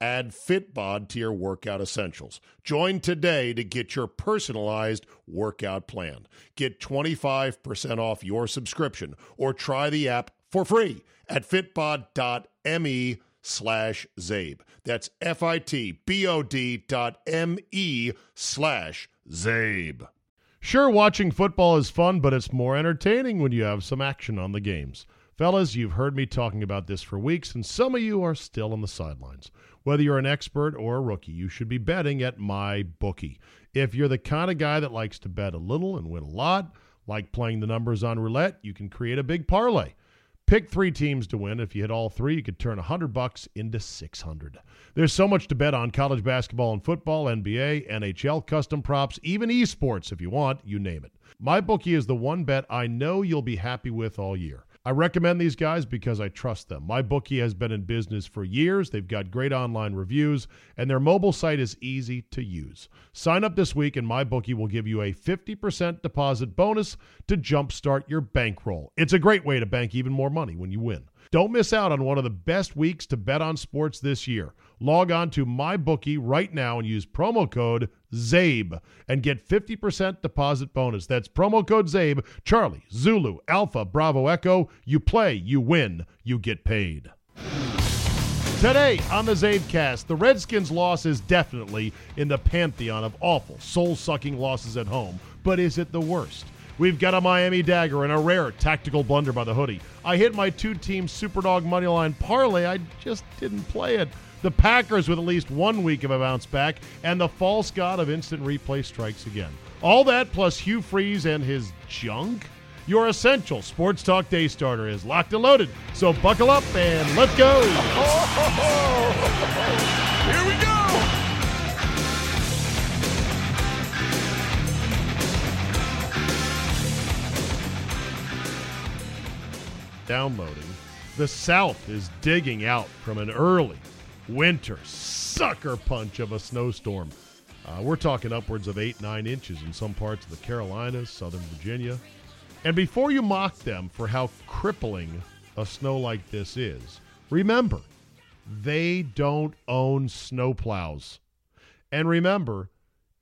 Add Fitbod to your workout essentials. Join today to get your personalized workout plan. Get 25% off your subscription or try the app for free at fitbod.me slash Czabe. That's F-I-T-B-O-D dot M-E slash Czabe. Sure, watching football is fun, but it's more entertaining when you have some action on the games. Fellas, you've heard me talking about this for weeks, and some of you are still on the sidelines. Whether you're an expert or a rookie, you should be betting at my bookie. If you're the kind of guy that likes to bet a little and win a lot, like playing the numbers on roulette, you can create a big parlay. Pick three teams to win. If you hit all three, you could turn 100 bucks into 600. There's so much to bet on college basketball and football, NBA, NHL, custom props, even esports if you want, you name it. My bookie is the one bet I know you'll be happy with all year. I recommend these guys because I trust them. My bookie has been in business for years. They've got great online reviews, and their mobile site is easy to use. Sign up this week, and my bookie will give you a 50% deposit bonus to jumpstart your bankroll. It's a great way to bank even more money when you win. Don't miss out on one of the best weeks to bet on sports this year. Log on to MyBookie right now and use promo code CZABE and get 50% deposit bonus. That's promo code CZABE, Charlie, Zulu, Alpha, Bravo, Echo. You play, you win, you get paid. Today on the Czabecast, the Redskins' loss is definitely in the pantheon of awful, soul sucking losses at home, but is it the worst? We've got a Miami dagger and a rare tactical blunder by the hoodie. I hit my two team Superdog moneyline parlay. I just didn't play it. The Packers with at least one week of a bounce back, and the false god of instant replay strikes again. All that plus Hugh Freeze and his junk. Your essential sports talk day starter is locked and loaded. So buckle up and let's go. Here we go. Downloading. The South is digging out from an early winter sucker punch of a snowstorm. Uh, we're talking upwards of eight, nine inches in some parts of the Carolinas, Southern Virginia. And before you mock them for how crippling a snow like this is, remember, they don't own snowplows. And remember,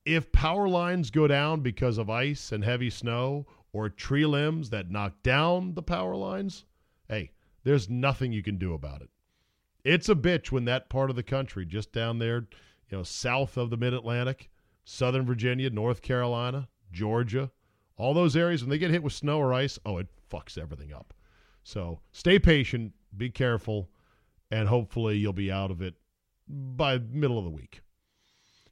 if power lines go down because of ice and heavy snow or tree limbs that knock down the power lines, hey, there's nothing you can do about it. It's a bitch when that part of the country, just down there, you know, south of the mid Atlantic, Southern Virginia, North Carolina, Georgia, all those areas, when they get hit with snow or ice, oh, it fucks everything up. So stay patient, be careful, and hopefully you'll be out of it by middle of the week.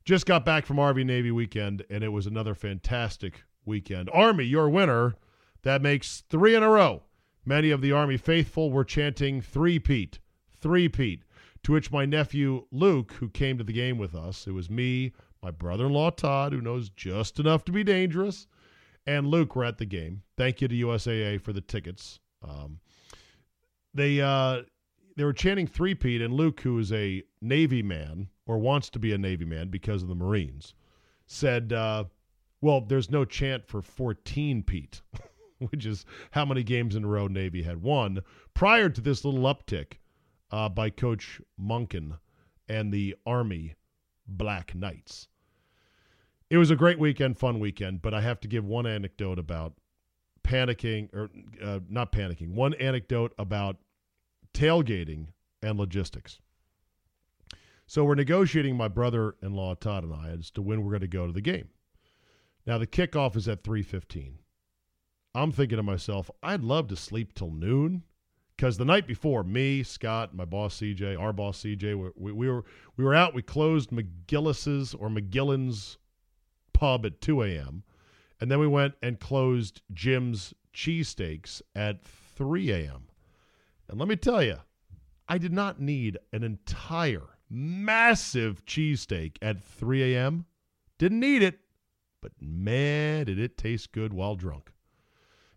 Just got back from Army Navy weekend, and it was another fantastic weekend. Army, your winner. That makes three in a row. Many of the Army faithful were chanting three-peat, three-peat, to which my nephew Luke, who came to the game with us, it was me, my brother-in-law Todd, who knows just enough to be dangerous, and Luke were at the game. Thank you to USAA for the tickets. Um, they uh, they were chanting three-peat, and Luke, who is a Navy man or wants to be a Navy man because of the Marines, said, uh, "Well, there's no chant for 14 Pete." which is how many games in a row Navy had won prior to this little uptick uh, by Coach Monken and the Army Black Knights. It was a great weekend, fun weekend, but I have to give one anecdote about panicking, or uh, not panicking, one anecdote about tailgating and logistics. So we're negotiating, my brother-in-law Todd and I, as to when we're going to go to the game. Now the kickoff is at 3:15. I'm thinking to myself, I'd love to sleep till noon because the night before, me, Scott, my boss CJ, our boss CJ, we, we were we were out. We closed McGillis's or McGillin's pub at 2 a.m. And then we went and closed Jim's cheesesteaks at 3 a.m. And let me tell you, I did not need an entire massive cheesesteak at 3 a.m. Didn't need it, but man, did it taste good while drunk.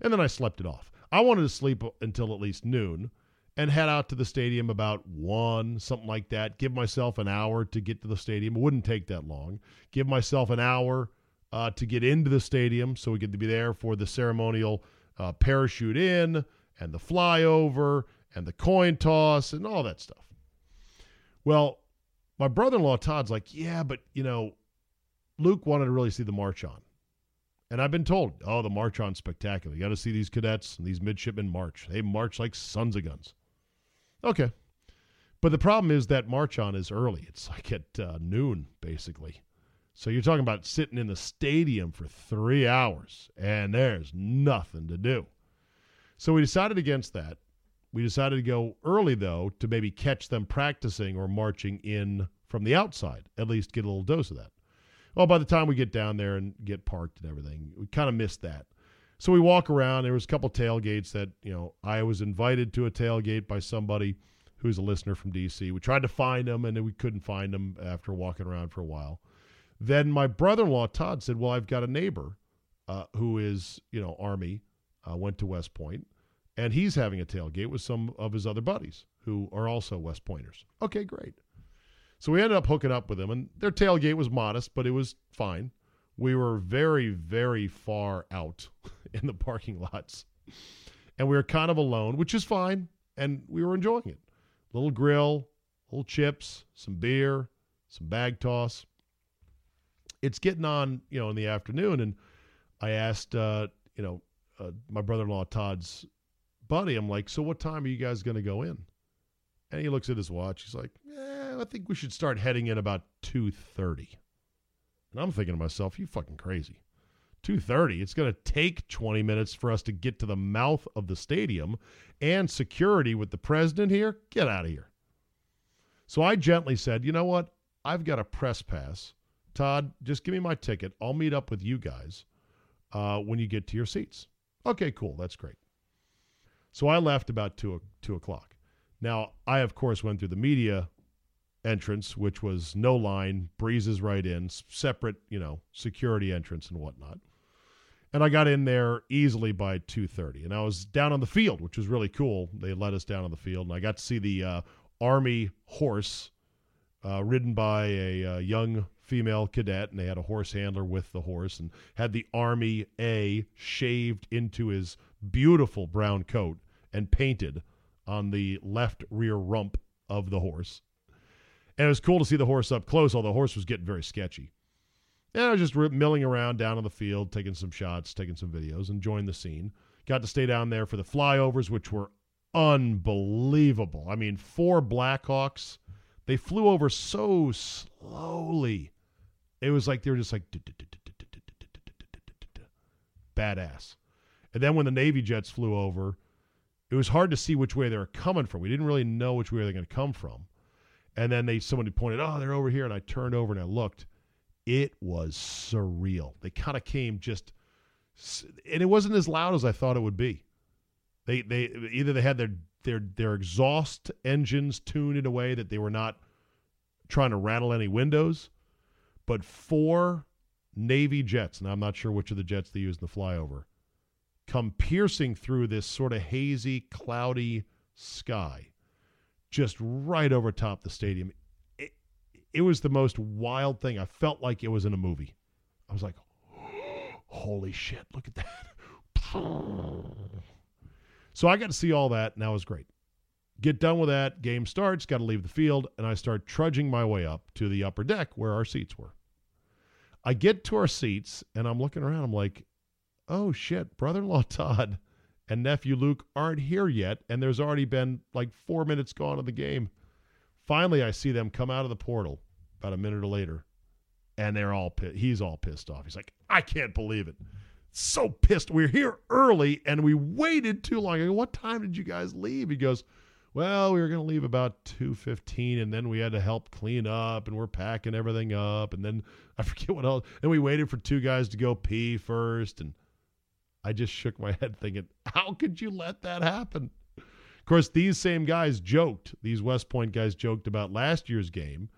And then I slept it off. I wanted to sleep until at least noon and head out to the stadium about one, something like that. Give myself an hour to get to the stadium. It wouldn't take that long. Give myself an hour uh, to get into the stadium so we get to be there for the ceremonial uh, parachute in and the flyover and the coin toss and all that stuff. Well, my brother in law Todd's like, yeah, but you know, Luke wanted to really see the march on. And I've been told, oh, the march on spectacular. You got to see these cadets and these midshipmen march. They march like sons of guns. Okay. But the problem is that march on is early. It's like at uh, noon, basically. So you're talking about sitting in the stadium for three hours, and there's nothing to do. So we decided against that. We decided to go early, though, to maybe catch them practicing or marching in from the outside, at least get a little dose of that. Well, by the time we get down there and get parked and everything, we kind of missed that. So we walk around. There was a couple tailgates that, you know, I was invited to a tailgate by somebody who's a listener from D.C. We tried to find them, and we couldn't find them after walking around for a while. Then my brother-in-law Todd said, "Well, I've got a neighbor uh, who is, you know, Army, uh, went to West Point, and he's having a tailgate with some of his other buddies who are also West Pointers. Okay, great. So we ended up hooking up with them, and their tailgate was modest, but it was fine. We were very, very far out in the parking lots, and we were kind of alone, which is fine, and we were enjoying it. Little grill, little chips, some beer, some bag toss it's getting on, you know, in the afternoon, and I asked, uh, you know, uh, my brother-in-law Todd's buddy, I'm like, so what time are you guys going to go in? And he looks at his watch. He's like, eh, I think we should start heading in about two thirty. And I'm thinking to myself, you fucking crazy. 2:30. It's going to take 20 minutes for us to get to the mouth of the stadium and security with the president here. Get out of here. So I gently said, "You know what? I've got a press pass Todd, just give me my ticket. I'll meet up with you guys uh, when you get to your seats. Okay, cool. That's great. So I left about two, two o'clock. Now, I, of course, went through the media entrance, which was no line, breezes right in, separate, you know, security entrance and whatnot. And I got in there easily by 2.30. And I was down on the field, which was really cool. They let us down on the field. And I got to see the uh, Army horse uh, ridden by a uh, young female cadet, and they had a horse handler with the horse, and had the Army A shaved into his beautiful brown coat and painted on the left rear rump of the horse. And it was cool to see the horse up close, although the horse was getting very sketchy. And I was just milling around down on the field, taking some shots, taking some videos, enjoying the scene. Got to stay down there for the flyovers, which were unbelievable. I mean, four Blackhawks. They flew over so slowly. It was like they were just like badass. And then when the Navy jets flew over, it was hard to see which way they were coming from. We didn't really know which way they were going to come from. And then they somebody pointed, "Oh, they're over here," and I turned over and I looked. It was surreal. They kind of came just, and it wasn't as loud as I thought it would be. They they either they had their their their exhaust engines tuned in a way that they were not trying to rattle any windows, but four Navy jets, and I'm not sure which of the jets they used in the flyover, come piercing through this sort of hazy, cloudy sky, just right over top the stadium. It, it was the most wild thing. I felt like it was in a movie. I was like, holy shit, look at that. So I got to see all that, and that was great. Get done with that. Game starts, got to leave the field, and I start trudging my way up to the upper deck where our seats were. I get to our seats, and I'm looking around. I'm like, oh shit, brother in law Todd and nephew Luke aren't here yet, and there's already been like four minutes gone of the game. Finally, I see them come out of the portal about a minute or later, and they're all he's all pissed off. He's like, I can't believe it. so pissed. We are here early and we waited too long. I go, what time did you guys leave? He goes, well, we were to leave about 2.15 and then we had to help clean up and we're packing everything up. And then I forget what else. And we waited for two guys to go pee first. And I just shook my head thinking, how could you let that happen? Of course, these same guys joked, these West Point guys joked about last year's game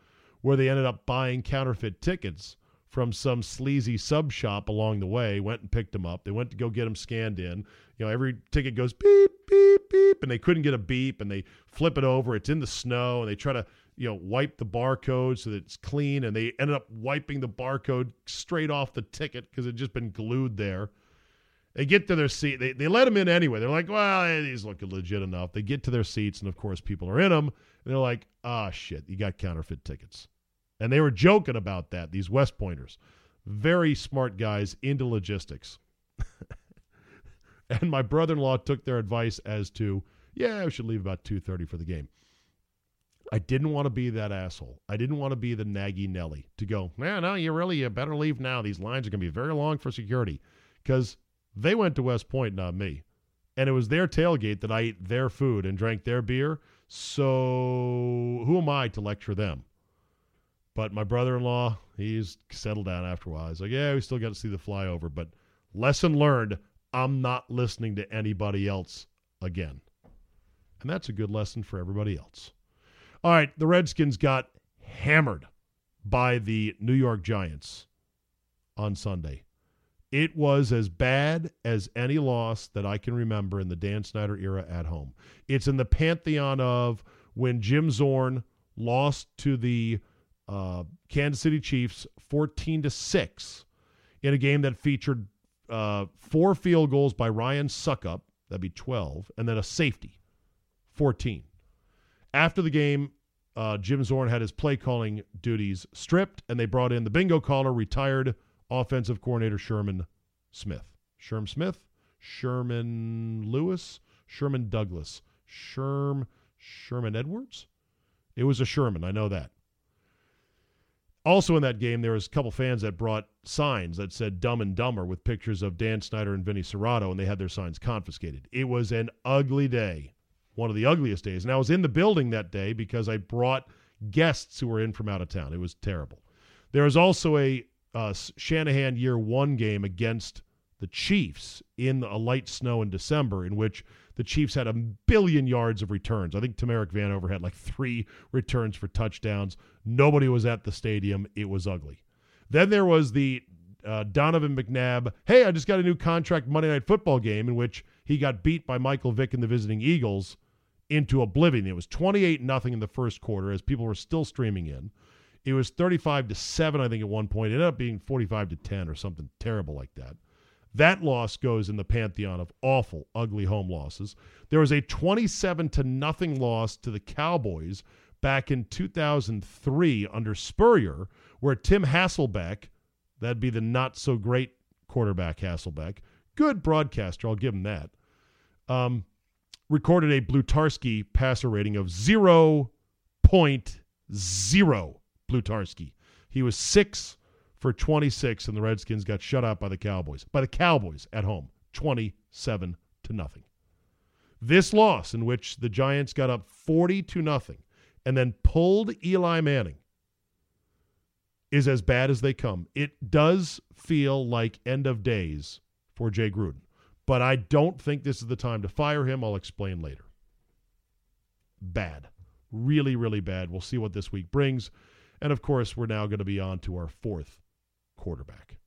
where they ended up buying counterfeit tickets from some sleazy sub shop along the way, went and picked them up. They went to go get them scanned in. You know, every ticket goes beep, beep, beep, and they couldn't get a beep, and they flip it over. It's in the snow, and they try to, you know, wipe the barcode so that it's clean, and they ended up wiping the barcode straight off the ticket because it just been glued there. They get to their seat. They, they let them in anyway. They're like, well, these look legit enough. They get to their seats, and of course, people are in them. And they're like, ah, oh, shit, you got counterfeit tickets. And they were joking about that, these West Pointers. Very smart guys into logistics. and my brother-in-law took their advice as to, yeah, we should leave about 2.30 for the game. I didn't want to be that asshole. I didn't want to be the naggy Nelly to go, man, no, you really, you better leave now. These lines are going to be very long for security. Because they went to West Point, not me. And it was their tailgate that I ate their food and drank their beer. So who am I to lecture them? But my brother-in-law, he's settled down after a while. He's like, yeah, we still got to see the flyover, but lesson learned: I'm not listening to anybody else again, and that's a good lesson for everybody else. All right, the Redskins got hammered by the New York Giants on Sunday. It was as bad as any loss that I can remember in the Dan Snyder era at home. It's in the pantheon of when Jim Zorn lost to the uh, Kansas City Chiefs 14 to 6 in a game that featured uh, four field goals by Ryan Succop, that'd be 12, and then a safety, 14. After the game, uh, Jim Zorn had his play calling duties stripped, and they brought in the bingo caller, retired offensive coordinator Sherman Smith. Sherm Smith, Sherman Lewis, Sherman Douglas, Sherm Sherman Edwards. It was a Sherman, I know that. Also in that game, there was a couple fans that brought signs that said "Dumb and Dumber" with pictures of Dan Snyder and Vinny Cerrato, and they had their signs confiscated. It was an ugly day, one of the ugliest days. And I was in the building that day because I brought guests who were in from out of town. It was terrible. There was also a uh, Shanahan Year One game against the Chiefs in a light snow in December, in which the Chiefs had a billion yards of returns. I think Tamarick Vanover had like three returns for touchdowns. Nobody was at the stadium. It was ugly. Then there was the uh, Donovan McNabb, hey, I just got a new contract Monday Night Football game in which he got beat by Michael Vick and the visiting Eagles into oblivion. It was 28 nothing in the first quarter as people were still streaming in. It was 35 to 7 I think at one point. It ended up being 45 to 10 or something terrible like that. That loss goes in the pantheon of awful, ugly home losses. There was a 27 to nothing loss to the Cowboys back in 2003 under Spurrier, where Tim Hasselbeck, that'd be the not so great quarterback Hasselbeck, good broadcaster, I'll give him that, um, recorded a Blutarski passer rating of 0.0 Blutarski. He was six for 26, and the Redskins got shut out by the Cowboys. By the Cowboys at home, 27 to nothing. This loss, in which the Giants got up 40 to nothing and then pulled Eli Manning, is as bad as they come. It does feel like end of days for Jay Gruden, but I don't think this is the time to fire him. I'll explain later. Bad. Really, really bad. We'll see what this week brings. And of course, we're now going to be on to our fourth quarterback.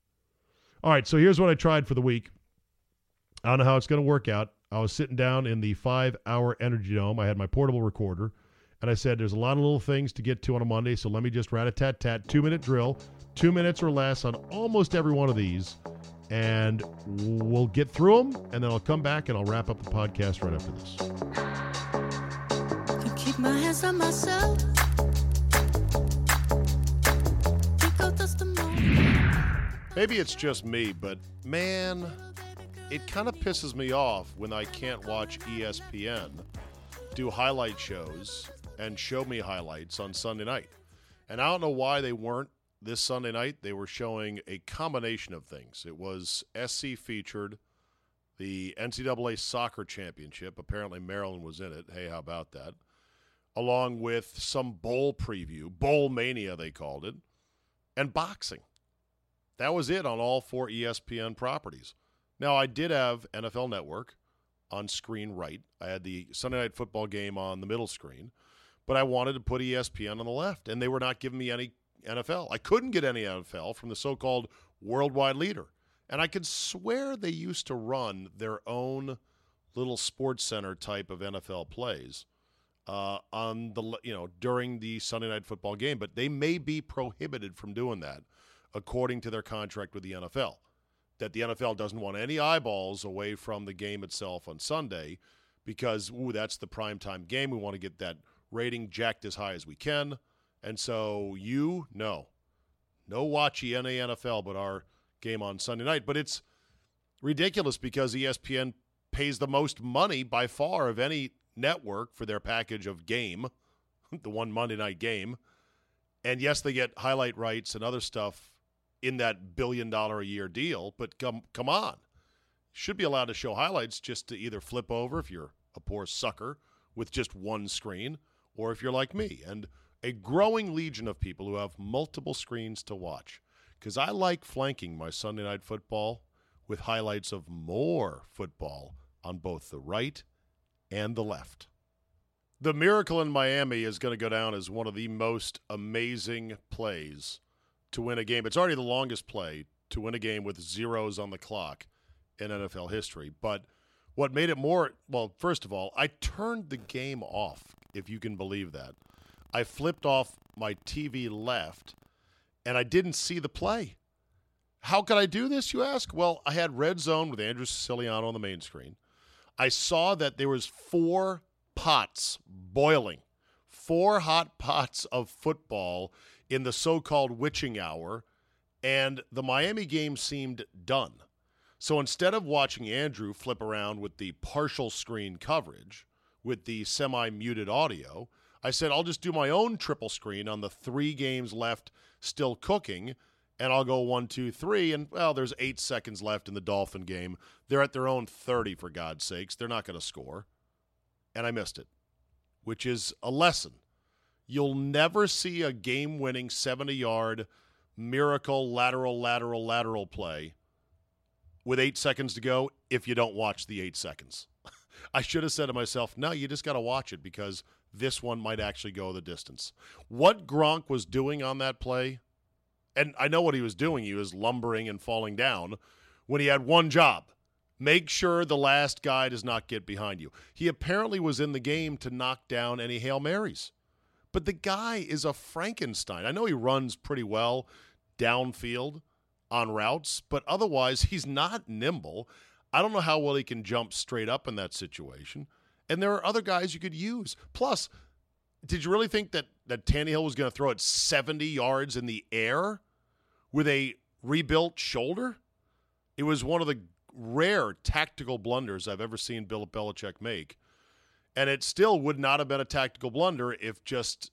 All right, so here's what I tried for the week. I don't know how it's going to work out. I was sitting down in the five hour energy dome. I had my portable recorder, and I said, There's a lot of little things to get to on a Monday, so let me just rat a tat tat, two minute drill, two minutes or less on almost every one of these, and we'll get through them, and then I'll come back and I'll wrap up the podcast right after this. Maybe it's just me, but man, it kind of pisses me off when I can't watch ESPN do highlight shows and show me highlights on Sunday night. And I don't know why they weren't this Sunday night, they were showing a combination of things. It was SC featured, the NCAA soccer championship. Apparently, Maryland was in it. Hey, how about that? Along with some bowl preview, bowl mania, they called it, and boxing. That was it on all four ESPN properties. Now, I did have NFL Network on screen right. I had the Sunday night football game on the middle screen, but I wanted to put ESPN on the left, and they were not giving me any NFL. I couldn't get any NFL from the so called worldwide leader. And I could swear they used to run their own little sports center type of NFL plays uh, on the you know during the Sunday night football game, but they may be prohibited from doing that according to their contract with the NFL. That the NFL doesn't want any eyeballs away from the game itself on Sunday because ooh, that's the primetime game. We want to get that rating jacked as high as we can. And so you no, no watchy any NFL but our game on Sunday night. But it's ridiculous because ESPN pays the most money by far of any network for their package of game, the one Monday night game. And yes, they get highlight rights and other stuff in that billion dollar a year deal, but come come on. Should be allowed to show highlights just to either flip over if you're a poor sucker with just one screen, or if you're like me and a growing legion of people who have multiple screens to watch. Because I like flanking my Sunday night football with highlights of more football on both the right and the left. The miracle in Miami is going to go down as one of the most amazing plays to win a game. It's already the longest play to win a game with zeros on the clock in NFL history. But what made it more, well, first of all, I turned the game off, if you can believe that. I flipped off my TV left and I didn't see the play. How could I do this, you ask? Well, I had Red Zone with Andrew Siciliano on the main screen. I saw that there was four pots boiling, four hot pots of football in the so-called witching hour, and the Miami game seemed done. So instead of watching Andrew flip around with the partial screen coverage, with the semi-muted audio, I said, I'll just do my own triple screen on the three games left still cooking, and I'll go one, two, three. And, well, there's eight seconds left in the Dolphin game. They're at their own 30, for God's sakes. They're not going to score. And I missed it, which is a lesson. You'll never see a game winning 70 yard miracle lateral, lateral, lateral play with eight seconds to go if you don't watch the eight seconds. I should have said to myself, no, you just got to watch it because this one might actually go the distance. What Gronk was doing on that play, and I know what he was doing, he was lumbering and falling down when he had one job. Make sure the last guy does not get behind you. He apparently was in the game to knock down any Hail Marys. But the guy is a Frankenstein. I know he runs pretty well downfield on routes, but otherwise he's not nimble. I don't know how well he can jump straight up in that situation. And there are other guys you could use. Plus, did you really think that that Tannehill was going to throw it 70 yards in the air with a rebuilt shoulder? It was one of the rare tactical blunders I've ever seen Bill Belichick make. And it still would not have been a tactical blunder if just,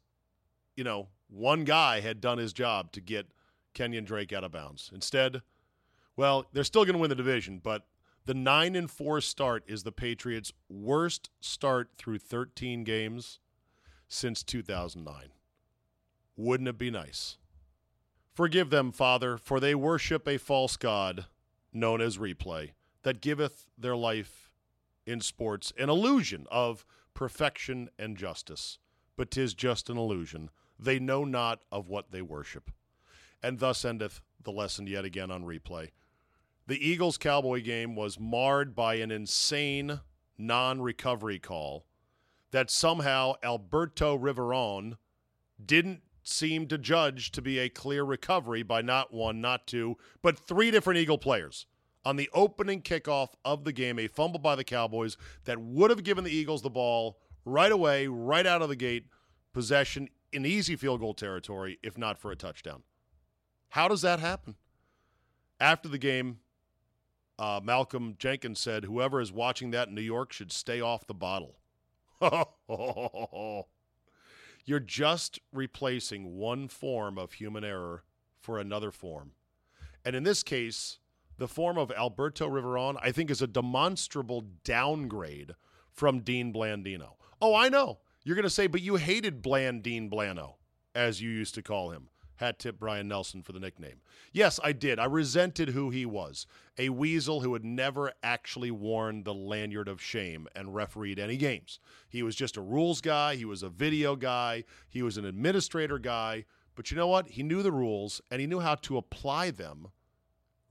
you know, one guy had done his job to get Kenyon Drake out of bounds. Instead, well, they're still going to win the division, but the 9 and 4 start is the Patriots' worst start through 13 games since 2009. Wouldn't it be nice? Forgive them, Father, for they worship a false god known as replay that giveth their life in sports an illusion of perfection and justice. But 'tis just an illusion. They know not of what they worship. And thus endeth the lesson yet again on replay. The Eagles Cowboy game was marred by an insane non recovery call that somehow Alberto Riveron didn't seem to judge to be a clear recovery by not one, not two, but three different Eagle players. On the opening kickoff of the game, a fumble by the Cowboys that would have given the Eagles the ball right away, right out of the gate, possession in easy field goal territory, if not for a touchdown. How does that happen? After the game, uh, Malcolm Jenkins said, "Whoever is watching that in New York should stay off the bottle." You're just replacing one form of human error for another form. And in this case, the form of Alberto Riveron, I think, is a demonstrable downgrade from Dean Blandino. Oh, I know. You're going to say, but you hated Blandine Blano, as you used to call him. Hat tip Brian Nelson for the nickname. Yes, I did. I resented who he was a weasel who had never actually worn the lanyard of shame and refereed any games. He was just a rules guy, he was a video guy, he was an administrator guy. But you know what? He knew the rules and he knew how to apply them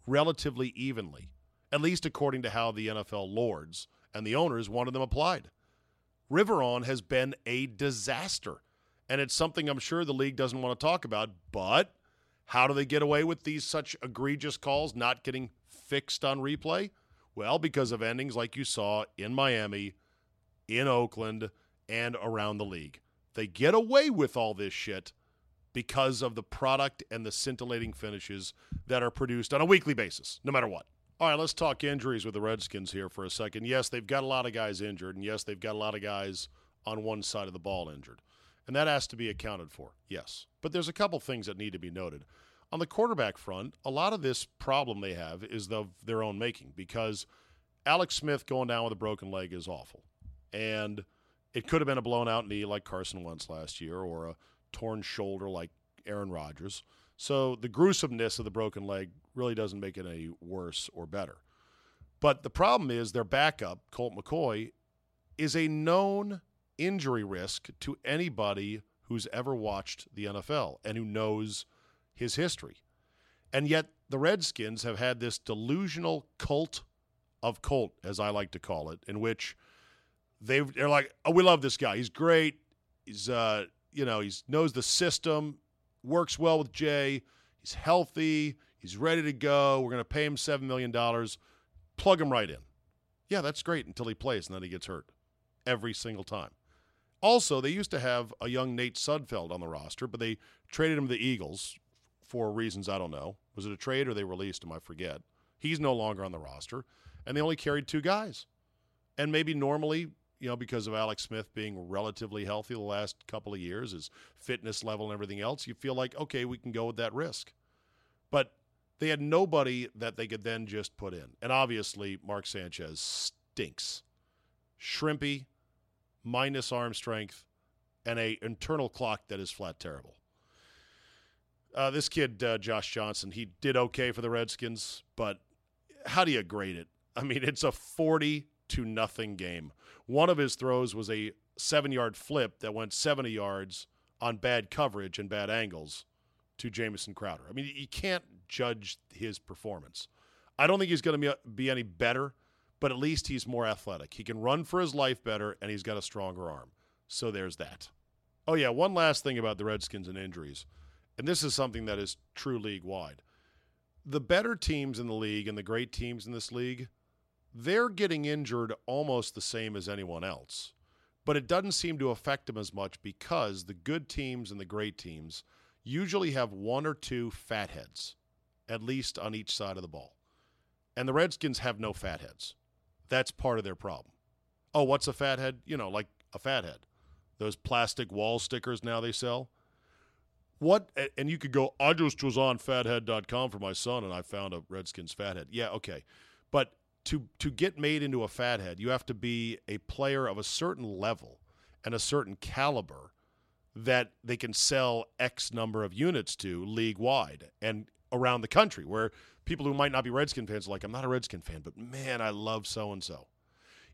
relatively evenly, at least according to how the NFL lords and the owners wanted them applied. Riveron has been a disaster. And it's something I'm sure the league doesn't want to talk about, but how do they get away with these such egregious calls not getting fixed on replay? Well, because of endings like you saw in Miami, in Oakland, and around the league. They get away with all this shit because of the product and the scintillating finishes that are produced on a weekly basis, no matter what. All right, let's talk injuries with the Redskins here for a second. Yes, they've got a lot of guys injured, and yes, they've got a lot of guys on one side of the ball injured. And that has to be accounted for, yes. But there's a couple things that need to be noted. On the quarterback front, a lot of this problem they have is of their own making because Alex Smith going down with a broken leg is awful. And it could have been a blown out knee like Carson Wentz last year or a torn shoulder like Aaron Rodgers. So the gruesomeness of the broken leg really doesn't make it any worse or better. But the problem is their backup, Colt McCoy, is a known injury risk to anybody who's ever watched the NFL and who knows his history. And yet the Redskins have had this delusional cult of Colt, as I like to call it, in which they they're like, "Oh, we love this guy. He's great. He's uh, you know, he knows the system, works well with Jay. He's healthy. He's ready to go. We're going to pay him seven million dollars. Plug him right in. Yeah, that's great until he plays and then he gets hurt every single time. Also, they used to have a young Nate Sudfeld on the roster, but they traded him to the Eagles for reasons I don't know. Was it a trade or they released him? I forget. He's no longer on the roster, and they only carried two guys. And maybe normally, you know, because of Alex Smith being relatively healthy the last couple of years, his fitness level and everything else, you feel like, okay, we can go with that risk. But they had nobody that they could then just put in. And obviously, Mark Sanchez stinks. Shrimpy, minus arm strength, and a internal clock that is flat terrible. Uh, this kid, uh, Josh Johnson, he did okay for the Redskins, but how do you grade it? I mean, it's a 40 to nothing game. One of his throws was a seven yard flip that went 70 yards on bad coverage and bad angles to Jamison Crowder. I mean, you can't judge his performance. I don't think he's going to be, any better but at least he's more athletic. He can run for his life better, and he's got a stronger arm. So there's that. Oh, yeah, one last thing about the Redskins and injuries, and this is something that is true league wide. The better teams in the league and the great teams in this league, they're getting injured almost the same as anyone else. But it doesn't seem to affect them as much because the good teams and the great teams usually have one or two fatheads, at least on each side of the ball. And the Redskins have no fatheads. That's part of their problem. Oh, what's a fathead? You know, like a fathead. Those plastic wall stickers now they sell. What and you could go, I just was on fathead.com for my son and I found a Redskins fathead. Yeah, okay. But to to get made into a fathead, you have to be a player of a certain level and a certain caliber that they can sell X number of units to league wide and around the country where people who might not be Redskin fans are like, I'm not a Redskin fan, but man, I love so and so.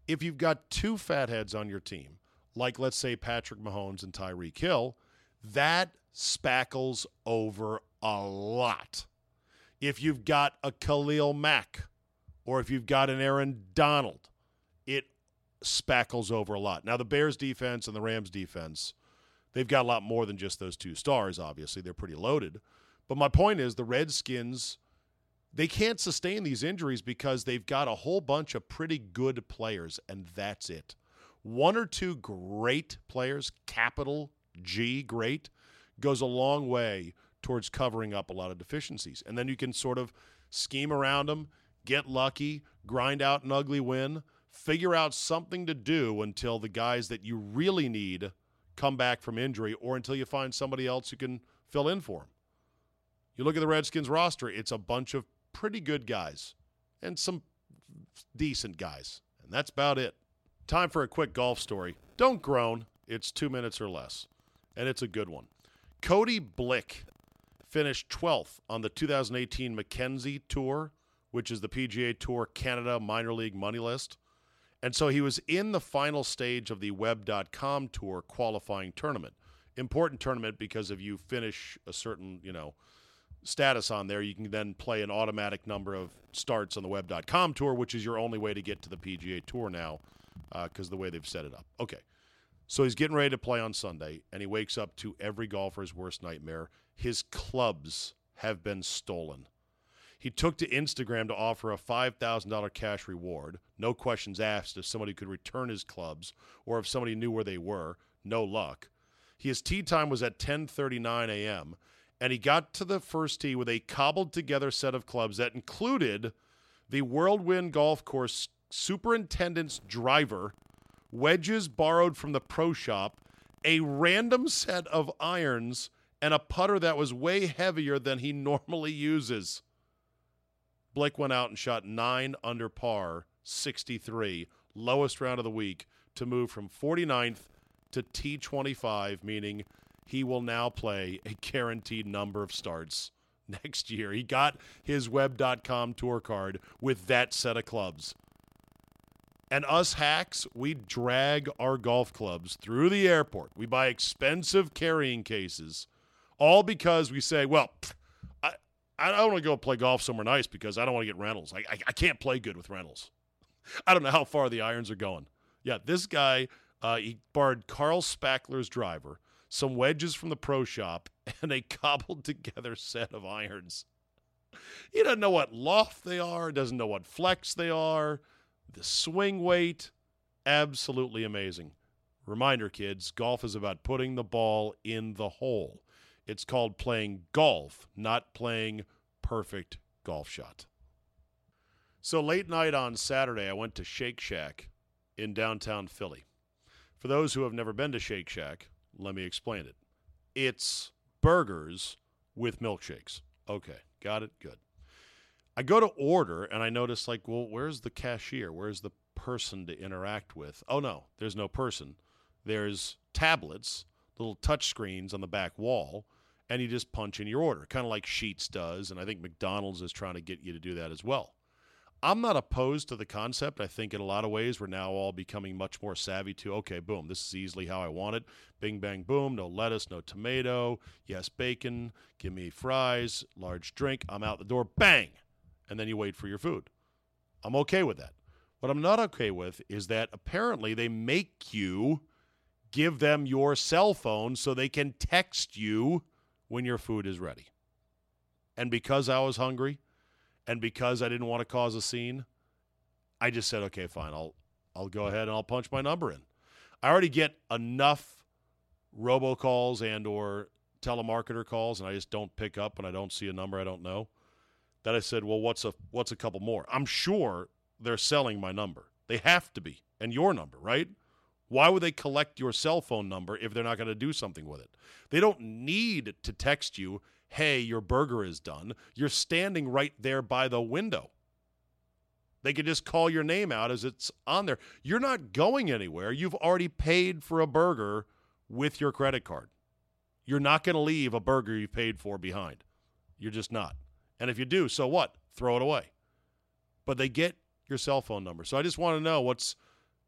If you've got two fatheads on your team, like let's say Patrick Mahomes and Tyreek Hill, that spackles over a lot. If you've got a Khalil Mack or if you've got an Aaron Donald, it spackles over a lot. Now, the Bears defense and the Rams defense, they've got a lot more than just those two stars, obviously. They're pretty loaded. But my point is the Redskins they can't sustain these injuries because they've got a whole bunch of pretty good players, and that's it. One or two great players, capital G, great, goes a long way towards covering up a lot of deficiencies. And then you can sort of scheme around them, get lucky, grind out an ugly win, figure out something to do until the guys that you really need come back from injury or until you find somebody else who can fill in for them. You look at the Redskins roster, it's a bunch of pretty good guys and some decent guys. And that's about it. Time for a quick golf story. Don't groan. It's two minutes or less. And it's a good one. Cody Blick finished 12th on the 2018 Mackenzie Tour, which is the PGA Tour Canada minor league money list. And so he was in the final stage of the web.com tour qualifying tournament. Important tournament because if you finish a certain, you know, status on there, you can then play an automatic number of starts on the web.com tour, which is your only way to get to the PGA Tour now because uh, the way they've set it up. Okay. So he's getting ready to play on Sunday, and he wakes up to every golfer's worst nightmare. His clubs have been stolen. He took to Instagram to offer a $5,000 cash reward. No questions asked if somebody could return his clubs or if somebody knew where they were. No luck. His tee time was at 10:39 a.m and he got to the first tee with a cobbled together set of clubs that included the Whirlwind Golf Course superintendent's driver, wedges borrowed from the pro shop, a random set of irons, and a putter that was way heavier than he normally uses. Blick went out and shot nine under par, 63, lowest round of the week, to move from 49th to T25, meaning he will now play a guaranteed number of starts next year. He got his web.com tour card with that set of clubs. And us hacks, we drag our golf clubs through the airport. We buy expensive carrying cases, all because we say, well, I, I don't want to go play golf somewhere nice because I don't want to get rentals. I, I, I, can't play good with rentals. I don't know how far the irons are going. Yeah, this guy, uh, he borrowed Carl Spackler's driver some wedges from the pro shop, and a cobbled together set of irons. He doesn't know what loft they are, doesn't know what flex they are, the swing weight. Absolutely amazing. Reminder, kids golf is about putting the ball in the hole. It's called playing golf, not playing perfect golf shot. So late night on Saturday, I went to Shake Shack in downtown Philly. For those who have never been to Shake Shack, let me explain it. It's burgers with milkshakes. Okay, got it. Good. I go to order and I notice, like, well, where's the cashier? Where's the person to interact with? Oh, no, there's no person. There's tablets, little touch screens on the back wall, and you just punch in your order, kind of like Sheetz does. And I think McDonald's is trying to get you to do that as well. I'm not opposed to the concept. I think in a lot of ways we're now all becoming much more savvy to okay, boom, this is easily how I want it. Bing bang boom, no lettuce, no tomato, yes bacon, give me fries, large drink, I'm out the door, bang. And then you wait for your food. I'm okay with that. What I'm not okay with is that apparently they make you give them your cell phone so they can text you when your food is ready. And because I was hungry, and because I didn't want to cause a scene, I just said, okay, fine, I'll I'll go ahead and I'll punch my number in. I already get enough robocalls and or telemarketer calls, and I just don't pick up and I don't see a number I don't know. That I said, well, what's a what's a couple more? I'm sure they're selling my number. They have to be, and your number, right? Why would they collect your cell phone number if they're not going to do something with it? They don't need to text you hey, your burger is done, you're standing right there by the window. They could just call your name out as it's on there. You're not going anywhere. You've already paid for a burger with your credit card. You're not going to leave a burger you've paid for behind. You're just not. And if you do, so what? Throw it away. But they get your cell phone number. So I just want to know what's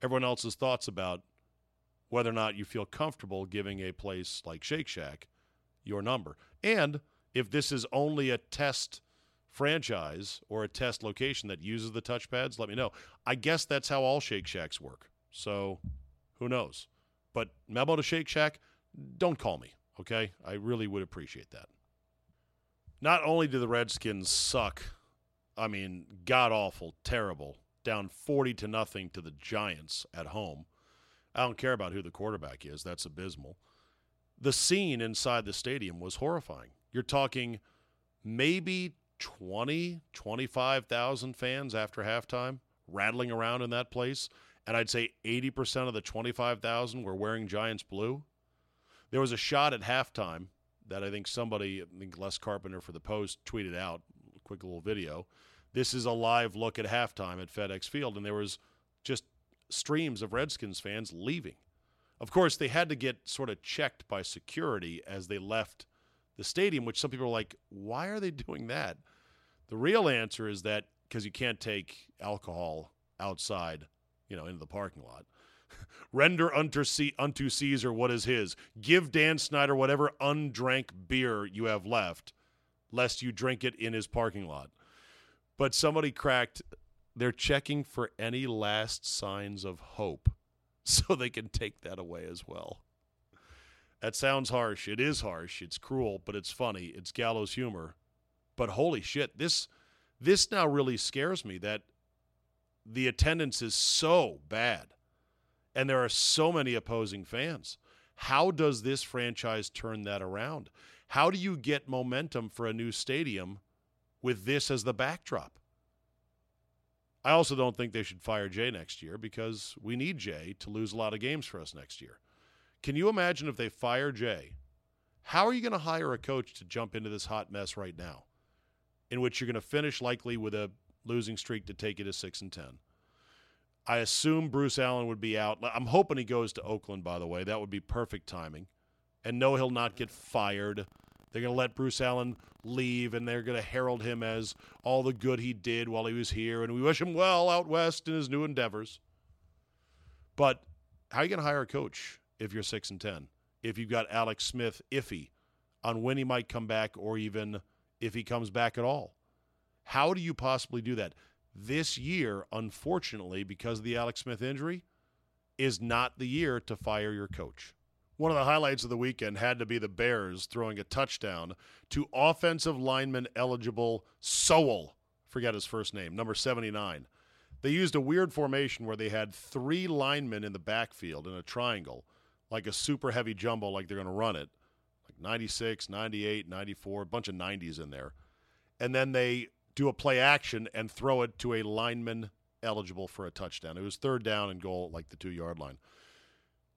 everyone else's thoughts about whether or not you feel comfortable giving a place like Shake Shack your number. And if this is only a test franchise or a test location that uses the touchpads, let me know. I guess that's how all Shake Shacks work. So who knows? But memo to Shake Shack, don't call me, okay? I really would appreciate that. Not only do the Redskins suck, I mean, god awful, terrible, down 40 to nothing to the Giants at home. I don't care about who the quarterback is, that's abysmal. The scene inside the stadium was horrifying. You're talking maybe 20, 25,000 fans after halftime rattling around in that place. And I'd say 80% of the 25,000 were wearing Giants blue. There was a shot at halftime. that I think somebody, I think Les Carpenter for the Post, tweeted out. Quick little video. This is a live look at halftime at FedEx Field, and there was just streams of Redskins fans leaving. Of course, they had to get sort of checked by security as they left the stadium, which some people are like, why are they doing that? The real answer is that because you can't take alcohol outside, you know, into the parking lot. Render unto, Caesar what is his. Give Dan Snyder whatever undrank beer you have left, lest you drink it in his parking lot. But somebody cracked, they're checking for any last signs of hope so they can take that away as well. That sounds harsh. It is harsh. It's cruel, but it's funny. It's gallows humor. But holy shit, this this now really scares me that the attendance is so bad and there are so many opposing fans. How does this franchise turn that around? How do you get momentum for a new stadium with this as the backdrop? I also don't think they should fire Jay next year because we need Jay to lose a lot of games for us next year. Can you imagine if they fire Jay? How are you going to hire a coach to jump into this hot mess right now, in which you're going to finish likely with a losing streak to take you to six and ten? I assume Bruce Allen would be out. I'm hoping he goes to Oakland. By the way, that would be perfect timing. And no, he'll not get fired. They're going to let Bruce Allen leave, and they're going to herald him as all the good he did while he was here, and we wish him well out west in his new endeavors. But how are you going to hire a coach if you're six and ten? If you've got Alex Smith iffy on when he might come back, or even if he comes back at all, how do you possibly do that? This year, unfortunately, because of the Alex Smith injury, is not the year to fire your coach. One of the highlights of the weekend had to be the Bears throwing a touchdown to offensive lineman eligible Sowell. Forget his first name, number 79. They used a weird formation where they had three linemen in the backfield in a triangle, like a super heavy jumbo, like they're going to run it, like 96, 98, 94, a bunch of 90s in there. And then they do a play action and throw it to a lineman eligible for a touchdown. It was third down and goal like the two yard line.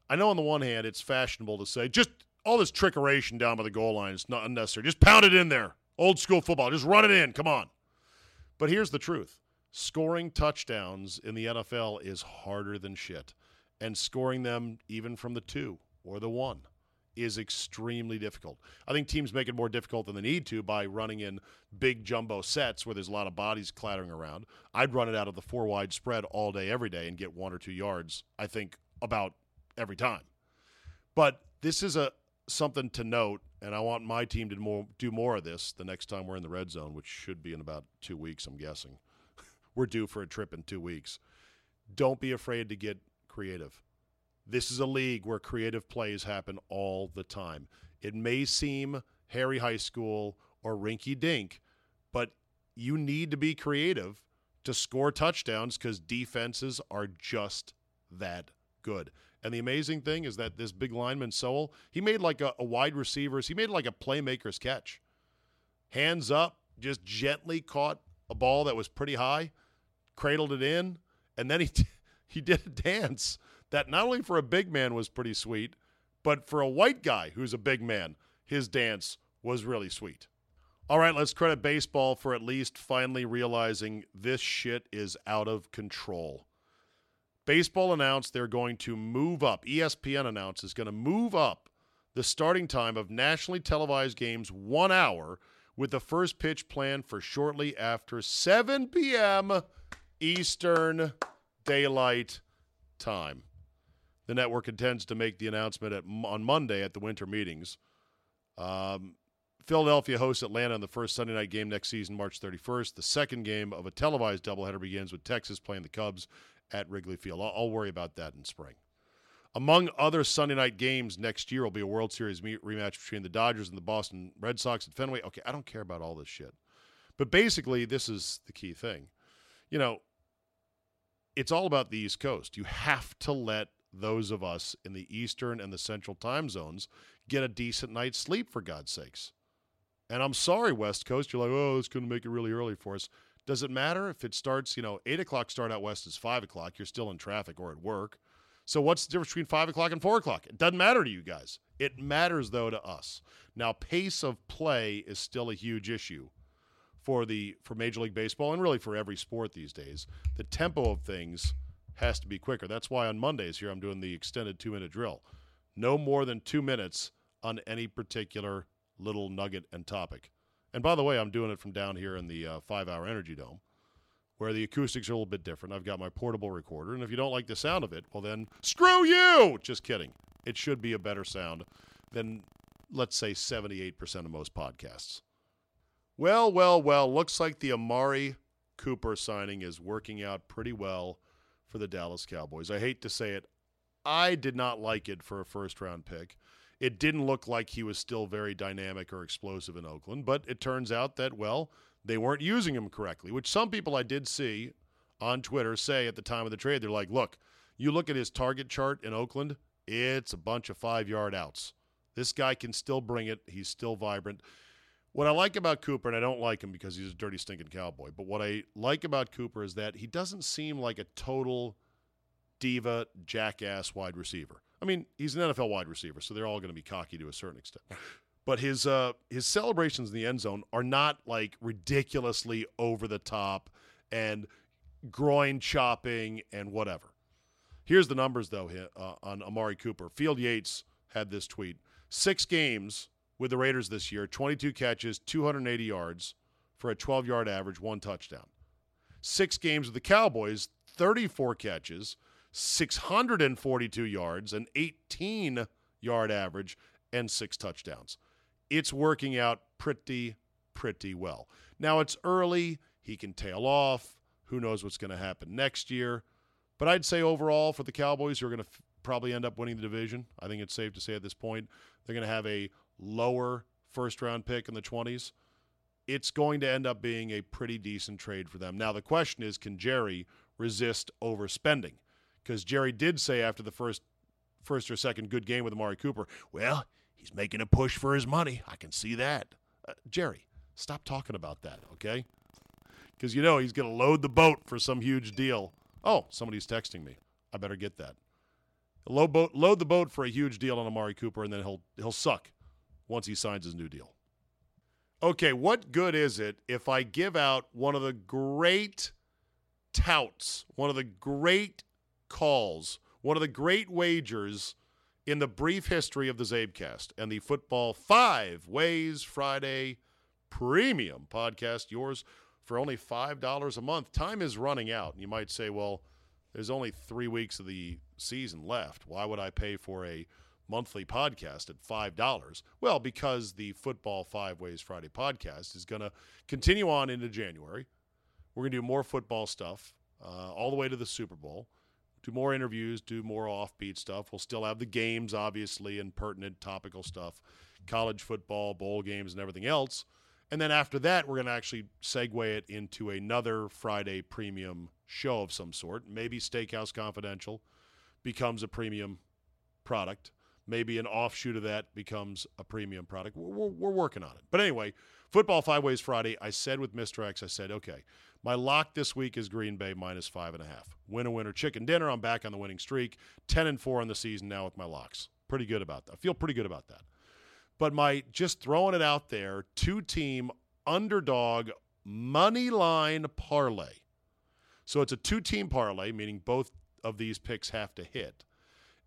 I know on the one hand it's fashionable to say just all this trickeration down by the goal line is not unnecessary. Just pound it in there. Old school football. Just run it in. Come on. But here's the truth. Scoring touchdowns in the NFL is harder than shit. And scoring them even from the two or the one is extremely difficult. I think teams make it more difficult than they need to by running in big jumbo sets where there's a lot of bodies clattering around. I'd run it out of the four wide spread all day, every day, and get one or two yards, I think, about every time. But this is a something to note, and I want my team to more, do more of this the next time we're in the red zone, which should be in about two weeks, I'm guessing. we're due for a trip in two weeks. Don't be afraid to get creative this is a league where creative plays happen all the time. It may seem Harry High School or rinky dink, but you need to be creative to score touchdowns because defenses are just that good. And the amazing thing is that this big lineman Sowell, he made like a, a wide receiver's, he made like a playmaker's catch. Hands up, just gently caught a ball that was pretty high, cradled it in, and then he he did a dance that not only for a big man was pretty sweet, but for a white guy who's a big man, his dance was really sweet. All right, let's credit baseball for at least finally realizing this shit is out of control. Baseball announced they're going to move up. ESPN announced is going to move up the starting time of nationally televised games one hour with the first pitch planned for shortly after 7 p.m. Eastern Daylight Time. The network intends to make the announcement at, on Monday at the winter meetings. Um, Philadelphia hosts Atlanta in the first Sunday night game next season, March 31st. The second game of a televised doubleheader begins with Texas playing the Cubs at Wrigley Field. I'll, I'll worry about that in spring. Among other Sunday night games next year will be a World Series rematch between the Dodgers and the Boston Red Sox at Fenway. Okay, I don't care about all this shit. But basically, this is the key thing. You know, it's all about the East Coast. You have to let those of us in the Eastern and the Central time zones get a decent night's sleep, for God's sakes. And I'm sorry, West Coast. You're like, oh, it's going to make it really early for us. Does it matter if it starts, you know, 8 o'clock start out west is 5 o'clock? You're still in traffic or at work. So what's the difference between five o'clock and four o'clock? It doesn't matter to you guys. It matters though to us. Now, pace of play is still a huge issue for the for Major League Baseball and really for every sport these days. The tempo of things has to be quicker. That's why on Mondays here I'm doing the extended two minute drill. No more than two minutes on any particular little nugget and topic. And by the way, I'm doing it from down here in the uh, five hour energy dome where the acoustics are a little bit different. I've got my portable recorder, and if you don't like the sound of it, well, then screw you! Just kidding. It should be a better sound than, let's say, 78% of most podcasts. Well, well, well, looks like the Amari Cooper signing is working out pretty well for the Dallas Cowboys. I hate to say it, I did not like it for a first round pick. It didn't look like he was still very dynamic or explosive in Oakland, but it turns out that, well, they weren't using him correctly, which some people I did see on Twitter say at the time of the trade. They're like, look, you look at his target chart in Oakland, it's a bunch of five yard outs. This guy can still bring it, he's still vibrant. What I like about Cooper, and I don't like him because he's a dirty, stinking cowboy, but what I like about Cooper is that he doesn't seem like a total diva, jackass wide receiver. I mean, he's an NFL wide receiver, so they're all going to be cocky to a certain extent but his uh, his celebrations in the end zone are not like ridiculously over the top and groin chopping and whatever. Here's the numbers though uh, on Amari Cooper. Field Yates had this tweet: six games with the Raiders this year, 22 catches, 280 yards for a 12 yard average, one touchdown. Six games with the Cowboys, 34 catches, 642 yards, an 18 yard average, and six touchdowns it's working out pretty, pretty well. Now it's early. He can tail off. Who knows what's going to happen next year? But I'd say overall for the Cowboys, who are going to f- probably end up winning the division, I think it's safe to say at this point, they're going to have a lower first round pick in the 20s. It's going to end up being a pretty decent trade for them. Now, the question is can Jerry resist overspending? Because Jerry did say after the first first or second good game with Amari Cooper, well, He's making a push for his money. I can see that. Uh, Jerry, stop talking about that, okay? Because you know he's going to load the boat for some huge deal. Oh, somebody's texting me. I better get that. Load, boat, load the boat for a huge deal on Amari Cooper, and then he'll he'll suck once he signs his new deal. Okay, what good is it if I give out one of the great touts, one of the great calls, one of the great wagers in the brief history of the Czabecast and the Football Five Ways Friday Premium podcast, yours for only $5 a month. Time is running out. You might say, well, there's only three weeks of the season left. Why would I pay for a monthly podcast at $5? Well, because the Football Five Ways Friday podcast is going to continue on into January. We're going to do more football stuff uh, all the way to the Super Bowl do more interviews, do more offbeat stuff. We'll still have the games, obviously, and pertinent topical stuff, college football, bowl games, and everything else. And then after that, we're going to actually segue it into another Friday premium show of some sort. Maybe Steakhouse Confidential becomes a premium product. Maybe an offshoot of that becomes a premium product. We're, we're, we're working on it. But anyway, Football Five Ways Friday, I said with Mr. X, I said, okay, my lock this week is Green Bay minus five and a half. Winner, winner, chicken dinner. I'm back on the winning streak. 10 and 4 on the season now with my locks. Pretty good about that. I feel pretty good about that. But my just throwing it out there, two team underdog money line parlay. So it's a two team parlay, meaning both of these picks have to hit.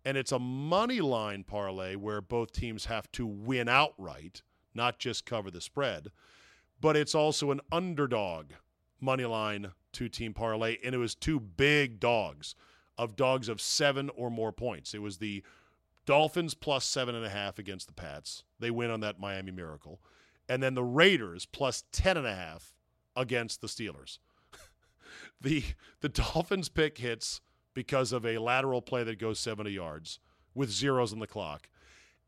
And it's a money line parlay where both teams have to win outright, not just cover the spread. But it's also an underdog money line two team parlay, and it was two big dogs of dogs of seven or more points. It was the Dolphins plus seven and a half against the Pats. They win on that Miami Miracle. And then the Raiders plus ten and a half against the Steelers. the the Dolphins pick hits because of a lateral play that goes 70 yards with zeros on the clock.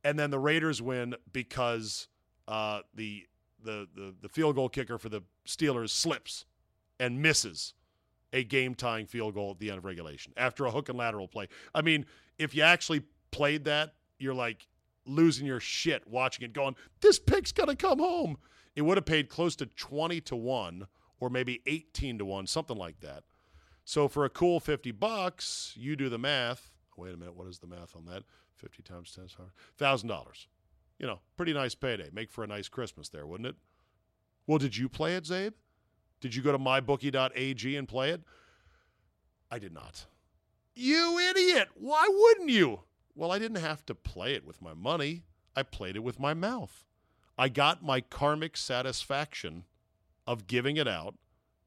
And then the Raiders win because uh, the, the the the field goal kicker for the Steelers slips and misses a game tying field goal at the end of regulation after a hook and lateral play. I mean, if you actually played that, you're like losing your shit watching it going, this pick's going to come home. It would have paid close to 20 to 1 or maybe 18 to 1, something like that. So for a cool 50 bucks, you do the math Wait a minute. What is the math on that? 50 times 10 thousand dollars. You know, pretty nice payday. Make for a nice Christmas there, wouldn't it? Well, did you play it, Czabe? Did you go to mybookie.ag and play it? I did not. You idiot! Why wouldn't you? Well, I didn't have to play it with my money. I played it with my mouth. I got my karmic satisfaction of giving it out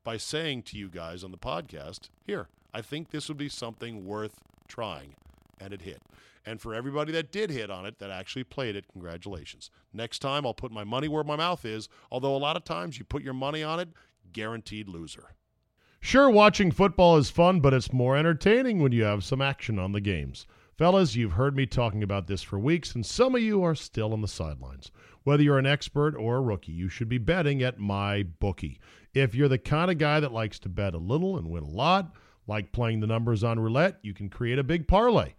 by saying to you guys on the podcast, here, I think this would be something worth trying. And it hit. And for everybody that did hit on it, that actually played it, congratulations. Next time, I'll put my money where my mouth is, although a lot of times you put your money on it, guaranteed loser. Sure, watching football is fun, but it's more entertaining when you have some action on the games. Fellas, you've heard me talking about this for weeks, and some of you are still on the sidelines. Whether you're an expert or a rookie, you should be betting at my bookie. If you're the kind of guy that likes to bet a little and win a lot, like playing the numbers on roulette, you can create a big parlay.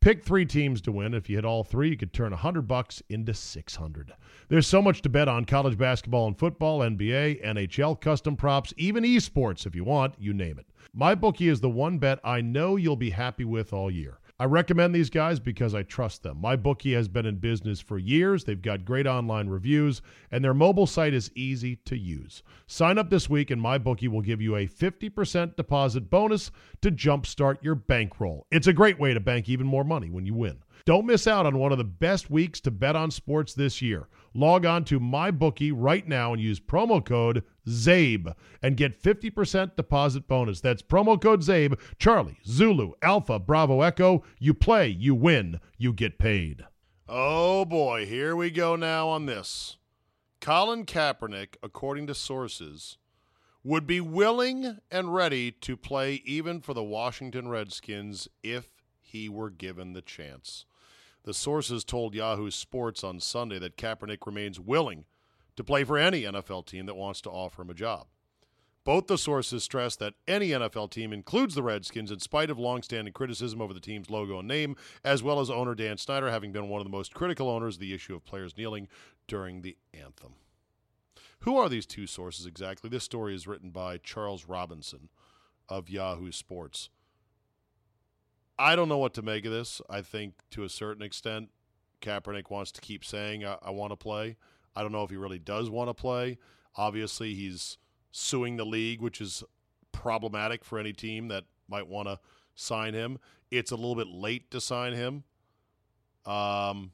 Pick three teams to win. If you hit all three, you could turn 100 bucks into 600. There's so much to bet on college basketball and football, NBA, NHL, custom props, even esports if you want, you name it. My bookie is the one bet I know you'll be happy with all year. I recommend these guys because I trust them. My bookie has been in business for years. They've got great online reviews, and their mobile site is easy to use. Sign up this week, and my bookie will give you a 50% deposit bonus to jumpstart your bankroll. It's a great way to bank even more money when you win. Don't miss out on one of the best weeks to bet on sports this year. Log on to MyBookie right now and use promo code CZABE and get 50% deposit bonus. That's promo code CZABE, Charlie, Zulu, Alpha, Bravo, Echo. You play, you win, you get paid. Oh boy, here we go now on this. Colin Kaepernick, according to sources, would be willing and ready to play even for the Washington Redskins if he were given the chance. The sources told Yahoo Sports on Sunday that Kaepernick remains willing to play for any NFL team that wants to offer him a job. Both the sources stress that any NFL team includes the Redskins in spite of longstanding criticism over the team's logo and name, as well as owner Dan Snyder having been one of the most critical owners of the issue of players kneeling during the anthem. Who are these two sources exactly? This story is written by Charles Robinson of Yahoo Sports. I don't know what to make of this. I think to a certain extent, Kaepernick wants to keep saying, I, I want to play. I don't know if he really does want to play. Obviously, he's suing the league, which is problematic for any team that might want to sign him. It's a little bit late to sign him. Um,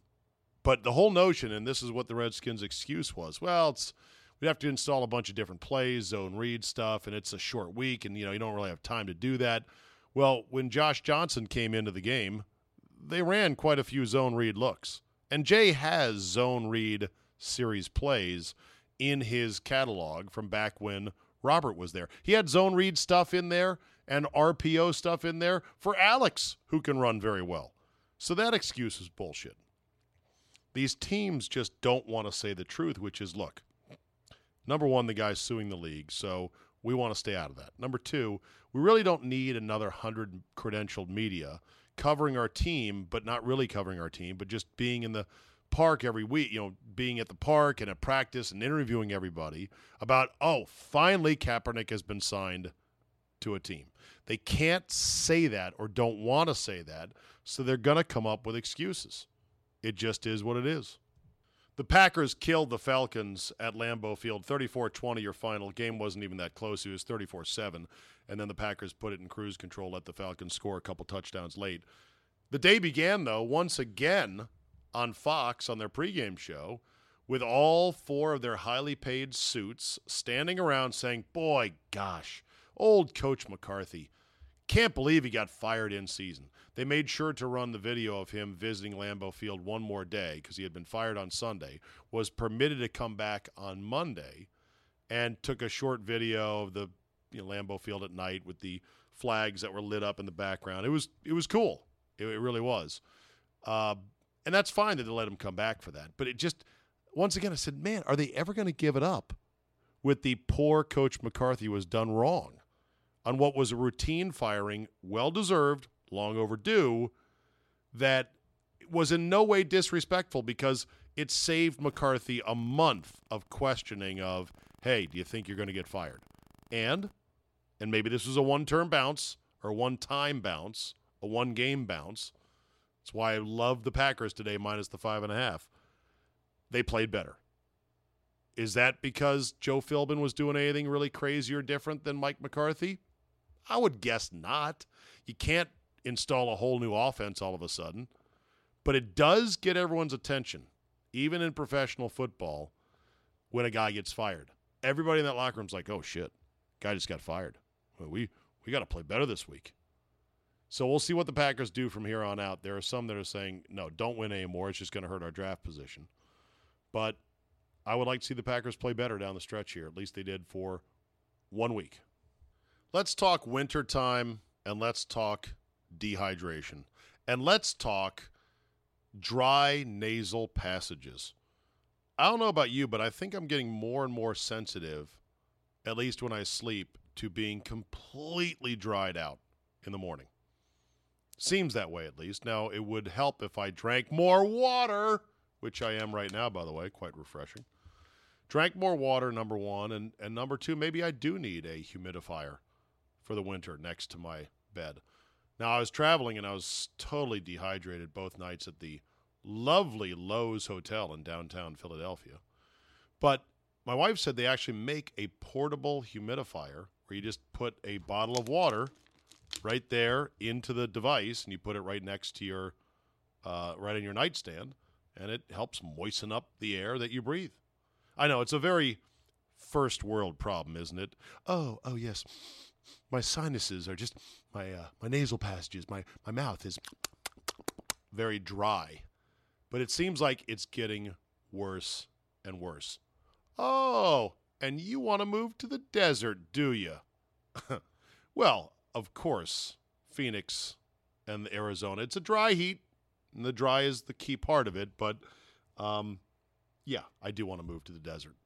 but the whole notion, and this is what the Redskins' excuse was well, it's we'd have to install a bunch of different plays, zone read stuff, and it's a short week, and you know you don't really have time to do that. Well, when Josh Johnson came into the game, they ran quite a few zone read looks. And Jay has zone read series plays in his catalog from back when Robert was there. He had zone read stuff in there and RPO stuff in there for Alex, who can run very well. So that excuse is bullshit. These teams just don't want to say the truth, which is look, number one, the guy's suing the league, so we want to stay out of that. Number two, we really don't need another 100 credentialed media covering our team, but not really covering our team, but just being in the park every week, you know, being at the park and at practice and interviewing everybody about, oh, finally Kaepernick has been signed to a team. They can't say that or don't want to say that, so they're going to come up with excuses. It just is what it is. The Packers killed the Falcons at Lambeau Field 34 20. Your final game wasn't even that close. It was 34 7. And then the Packers put it in cruise control, let the Falcons score a couple touchdowns late. The day began, though, once again on Fox on their pregame show with all four of their highly paid suits standing around saying, Boy, gosh, old Coach McCarthy. Can't believe he got fired in season. They made sure to run the video of him visiting Lambeau Field one more day because he had been fired on Sunday, was permitted to come back on Monday, and took a short video of the you know, Lambeau Field at night with the flags that were lit up in the background. It was it was cool. It, it really was, uh, and that's fine that they let him come back for that. But it just once again, I said, man, are they ever going to give it up with the poor Coach McCarthy was done wrong on what was a routine firing, well deserved, long overdue, that was in no way disrespectful because it saved McCarthy a month of questioning of, hey, do you think you're going to get fired? And, and maybe this was a one term bounce or one time bounce a one game bounce. That's why I love the Packers today, minus the five and a half. They played better. Is that because Joe Philbin was doing anything really crazy or different than Mike McCarthy? I would guess not. You can't install a whole new offense all of a sudden, but it does get everyone's attention, even in professional football, when a guy gets fired. Everybody in that locker room's like, "Oh shit, guy just got fired. Well, we we got to play better this week." So we'll see what the Packers do from here on out. There are some that are saying, "No, don't win anymore. It's just going to hurt our draft position." But I would like to see the Packers play better down the stretch here. At least they did for one week. Let's talk wintertime and let's talk dehydration. And let's talk dry nasal passages. I don't know about you, but I think I'm getting more and more sensitive, at least when I sleep, to being completely dried out in the morning. Seems that way, at least. Now, it would help if I drank more water, which I am right now, by the way, quite refreshing. Drank more water, number one. And, and number two, maybe I do need a humidifier for the winter next to my bed. Now, I was traveling and I was totally dehydrated both nights at the lovely Loews Hotel in downtown Philadelphia. But my wife said they actually make a portable humidifier where you just put a bottle of water right there into the device and you put it right next to your, uh, right on your nightstand, and it helps moisten up the air that you breathe. I know it's a very first world problem, isn't it? Oh, oh yes. My sinuses are just my uh, my nasal passages. My my mouth is very dry, but it seems like it's getting worse and worse. Oh, and you want to move to the desert, do you? well, of course, Phoenix and Arizona. It's a dry heat, and the dry is the key part of it. But um, yeah, I do want to move to the desert.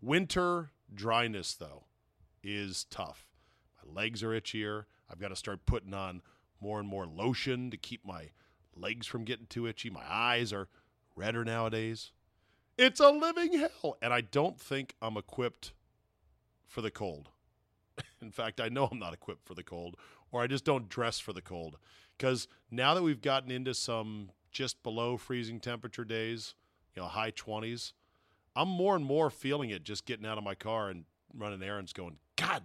Winter dryness, though, is tough. Legs are itchier. I've got to start putting on more and more lotion to keep my legs from getting too itchy. My eyes are redder nowadays. It's a living hell. And I don't think I'm equipped for the cold. In fact, I know I'm not equipped for the cold, or I just don't dress for the cold. Because now that we've gotten into some just below freezing temperature days, you know, high 20s. I'm more and more feeling it just getting out of my car and running errands going, God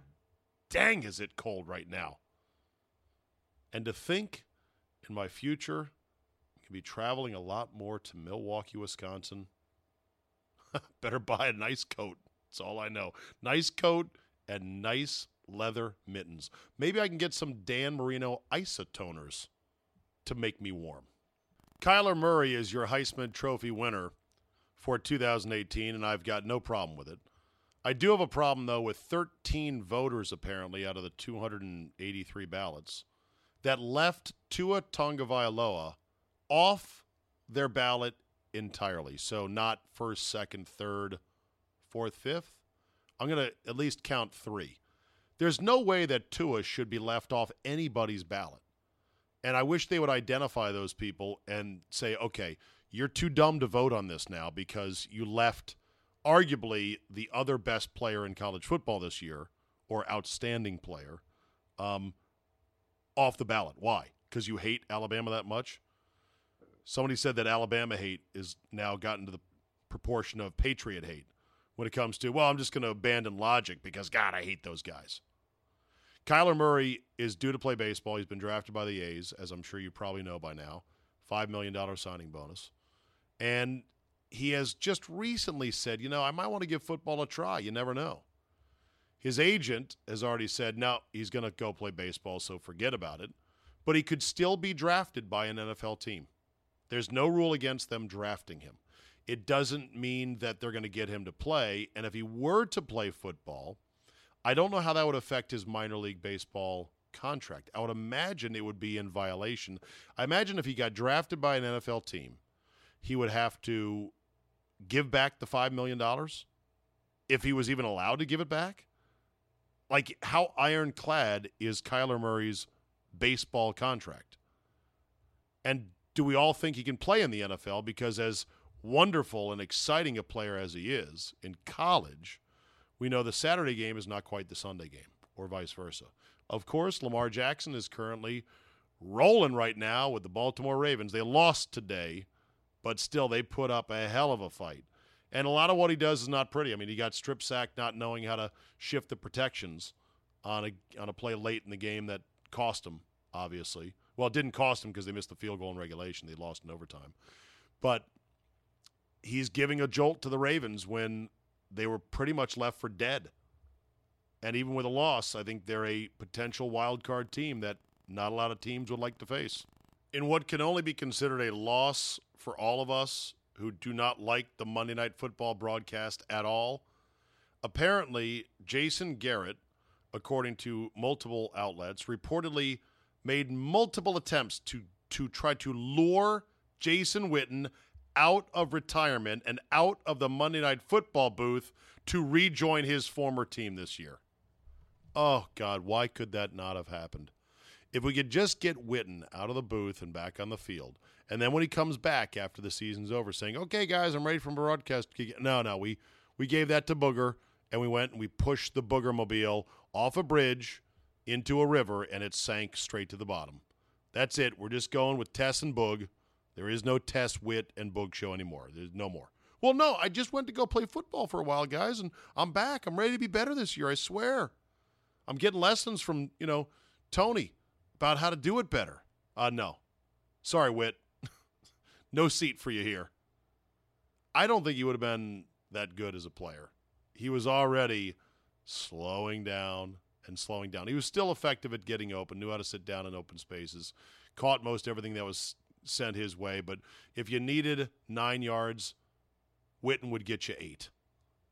dang, is it cold right now? And to think in my future, I can be traveling a lot more to Milwaukee, Wisconsin. Better buy a nice coat. That's all I know. Nice coat and nice leather mittens. Maybe I can get some Dan Marino isotoners to make me warm. Kyler Murray is your Heisman Trophy winner for 2018, and I've got no problem with it. I do have a problem, though, with 13 voters, apparently, out of the 283 ballots that left Tua Tagovailoa off their ballot entirely. So not first, second, third, fourth, fifth. I'm going to at least count three. There's no way that Tua should be left off anybody's ballot. And I wish they would identify those people and say, okay, you're too dumb to vote on this now because you left arguably the other best player in college football this year or outstanding player um, off the ballot. Why? Because you hate Alabama that much? Somebody said that Alabama hate is now gotten to the proportion of Patriot hate when it comes to, well, I'm just going to abandon logic because, God, I hate those guys. Kyler Murray is due to play baseball. He's been drafted by the A's, as I'm sure you probably know by now. $5 million signing bonus. And he has just recently said, you know, I might want to give football a try. You never know. His agent has already said, no, he's going to go play baseball, so forget about it. But he could still be drafted by an NFL team. There's no rule against them drafting him. It doesn't mean that they're going to get him to play. And if he were to play football, I don't know how that would affect his minor league baseball contract. I would imagine it would be in violation. I imagine if he got drafted by an NFL team, he would have to give back the $5 million if he was even allowed to give it back. Like, how ironclad is Kyler Murray's baseball contract? And do we all think he can play in the NFL? Because, as wonderful and exciting a player as he is in college, we know the Saturday game is not quite the Sunday game, or vice versa. Of course, Lamar Jackson is currently rolling right now with the Baltimore Ravens. They lost today, but still they put up a hell of a fight. And a lot of what he does is not pretty. I mean, he got strip sacked not knowing how to shift the protections on a on a play late in the game that cost him, obviously. Well, it didn't cost him because they missed the field goal in regulation. They lost in overtime. But he's giving a jolt to the Ravens when they were pretty much left for dead. And even with a loss, I think they're a potential wild card team that not a lot of teams would like to face. In what can only be considered a loss for all of us who do not like the Monday Night Football broadcast at all, apparently Jason Garrett, according to multiple outlets, reportedly made multiple attempts to to try to lure Jason Witten out of retirement and out of the Monday Night Football booth to rejoin his former team this year. Oh God, why could that not have happened? If we could just get Witten out of the booth and back on the field, and then when he comes back after the season's over, saying, "Okay, guys, I'm ready for broadcast," no, no, we we gave that to Booger, and we went and we pushed the Booger mobile off a bridge into a river, and it sank straight to the bottom. That's it. We're just going with Tess and Boog. There is no Tess, Wit, and Boog show anymore. There's no more. Well, no, I just went to go play football for a while, guys, and I'm back. I'm ready to be better this year. I swear. I'm getting lessons from you know Tony about how to do it better. Uh, no. Sorry, Wit. no seat for you here. I don't think he would have been that good as a player. He was already slowing down and slowing down. He was still effective at getting open, knew how to sit down in open spaces, caught most everything that was sent his way. But if you needed nine yards, Witten would get you eight.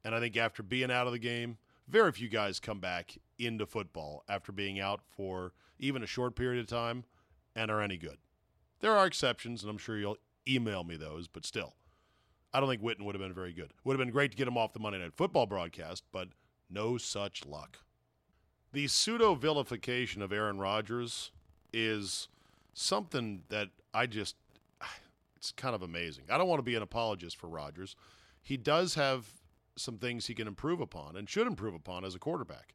And I think after being out of the game, very few guys come back into football after being out for even a short period of time and are any good. There are exceptions, and I'm sure you'll email me those, but still, I don't think Witten would have been very good. Would have been great to get him off the Monday Night Football broadcast, but no such luck. The pseudo vilification of Aaron Rodgers is something that I just, it's kind of amazing. I don't want to be an apologist for Rodgers. He does have some things he can improve upon and should improve upon as a quarterback.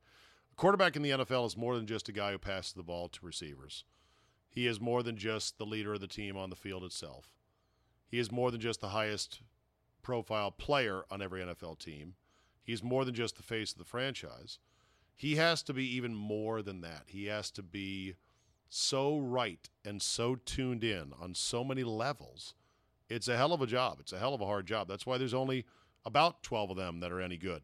Quarterback in the NFL is more than just a guy who passes the ball to receivers. He is more than just the leader of the team on the field itself. He is more than just the highest profile player on every NFL team. He's more than just the face of the franchise. He has to be even more than that. He has to be so right and so tuned in on so many levels. It's a hell of a job. It's a hell of a hard job. That's why there's only about 12 of them that are any good.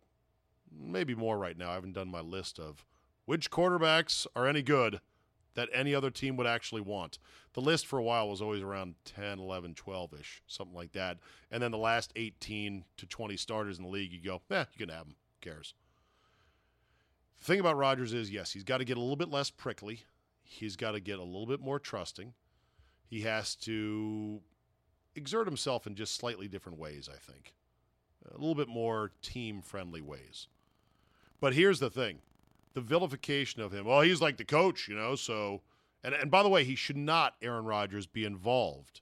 Maybe more right now. I haven't done my list of which quarterbacks are any good that any other team would actually want. The list for a while was always around 10, 11, 12 ish, something like that. And then the last 18 to 20 starters in the league, you go, eh, you can have them. Who cares? The thing about Rodgers is, yes, he's got to get a little bit less prickly. He's got to get a little bit more trusting. He has to exert himself in just slightly different ways, I think a little bit more team friendly ways. But here's the thing the vilification of him. Well, he's like the coach, you know, so. And, and by the way, he should not, Aaron Rodgers, be involved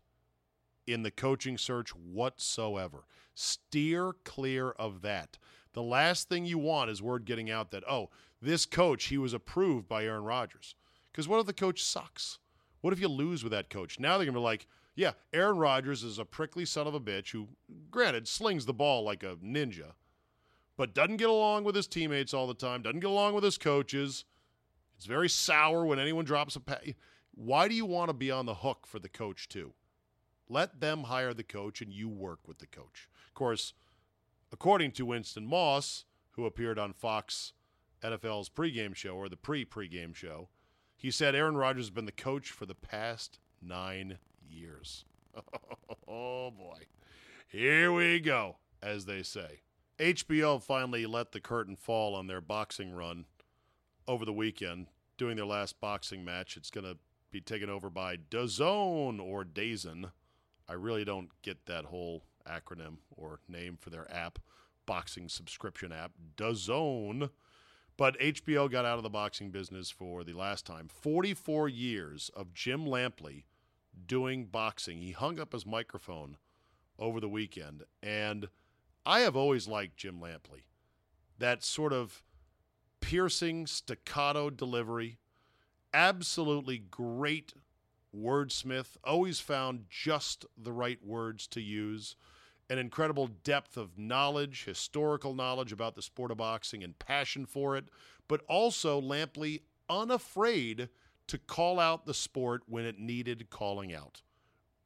in the coaching search whatsoever. Steer clear of that. The last thing you want is word getting out that, oh, this coach, he was approved by Aaron Rodgers. Because what if the coach sucks? What if you lose with that coach? Now they're going to be like, yeah, Aaron Rodgers is a prickly son of a bitch who, granted, slings the ball like a ninja, but doesn't get along with his teammates all the time, doesn't get along with his coaches. It's very sour when anyone drops a pass. Why do you want to be on the hook for the coach, too? Let them hire the coach and you work with the coach. Of course, according to Winston Moss, who appeared on Fox NFL's pregame show or the pre pregame show, he said Aaron Rodgers has been the coach for the past nine years. oh boy. Here we go, as they say. HBO finally let the curtain fall on their boxing run over the weekend, doing their last boxing match. It's going to be taken over by DAZN or DAZN. I really don't get that whole acronym or name for their app, boxing subscription app, DAZN. But HBO got out of the boxing business for the last time. 44 years of Jim Lampley doing boxing. He hung up his microphone over the weekend. And I have always liked Jim Lampley. That sort of piercing staccato delivery, absolutely great wordsmith, always found just the right words to use, an incredible depth of knowledge, historical knowledge about the sport of boxing, and passion for it, but also Lampley unafraid to call out the sport when it needed calling out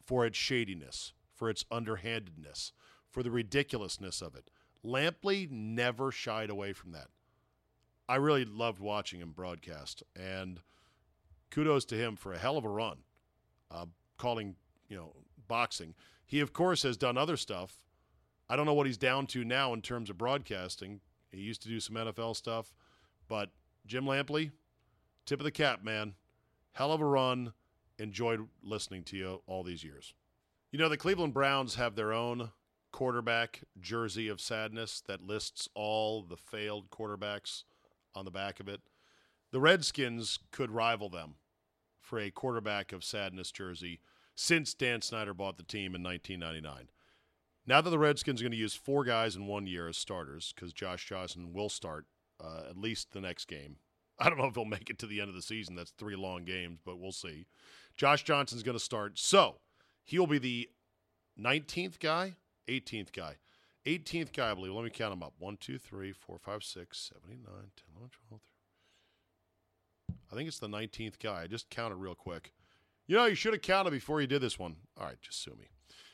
for its shadiness, for its underhandedness, for the ridiculousness of it. Lampley never shied away from that. I really loved watching him broadcast, and kudos to him for a hell of a run, uh, calling you know boxing. He of course has done other stuff. I don't know what he's down to now in terms of broadcasting. He used to do some NFL stuff, but Jim Lampley, tip of the cap, man. Hell of a run. Enjoyed listening to you all these years. You know, the Cleveland Browns have their own quarterback jersey of sadness that lists all the failed quarterbacks on the back of it. The Redskins could rival them for a quarterback of sadness jersey since Dan Snyder bought the team in 1999. Now that the Redskins are going to use four guys in one year as starters, because Josh Johnson will start uh, at least the next game. I don't know if he'll make it to the end of the season. That's three long games, but we'll see. Josh Johnson's going to start. So he'll be the 19th guy, 18th guy. 18th guy, I believe. Let me count them up 1, 2, 3, 4, 5, 6, 7, 8, 9, 10, 11, 12, 13. I think it's the 19th guy. I just counted real quick. You know, you should have counted before you did this one. All right, just sue me.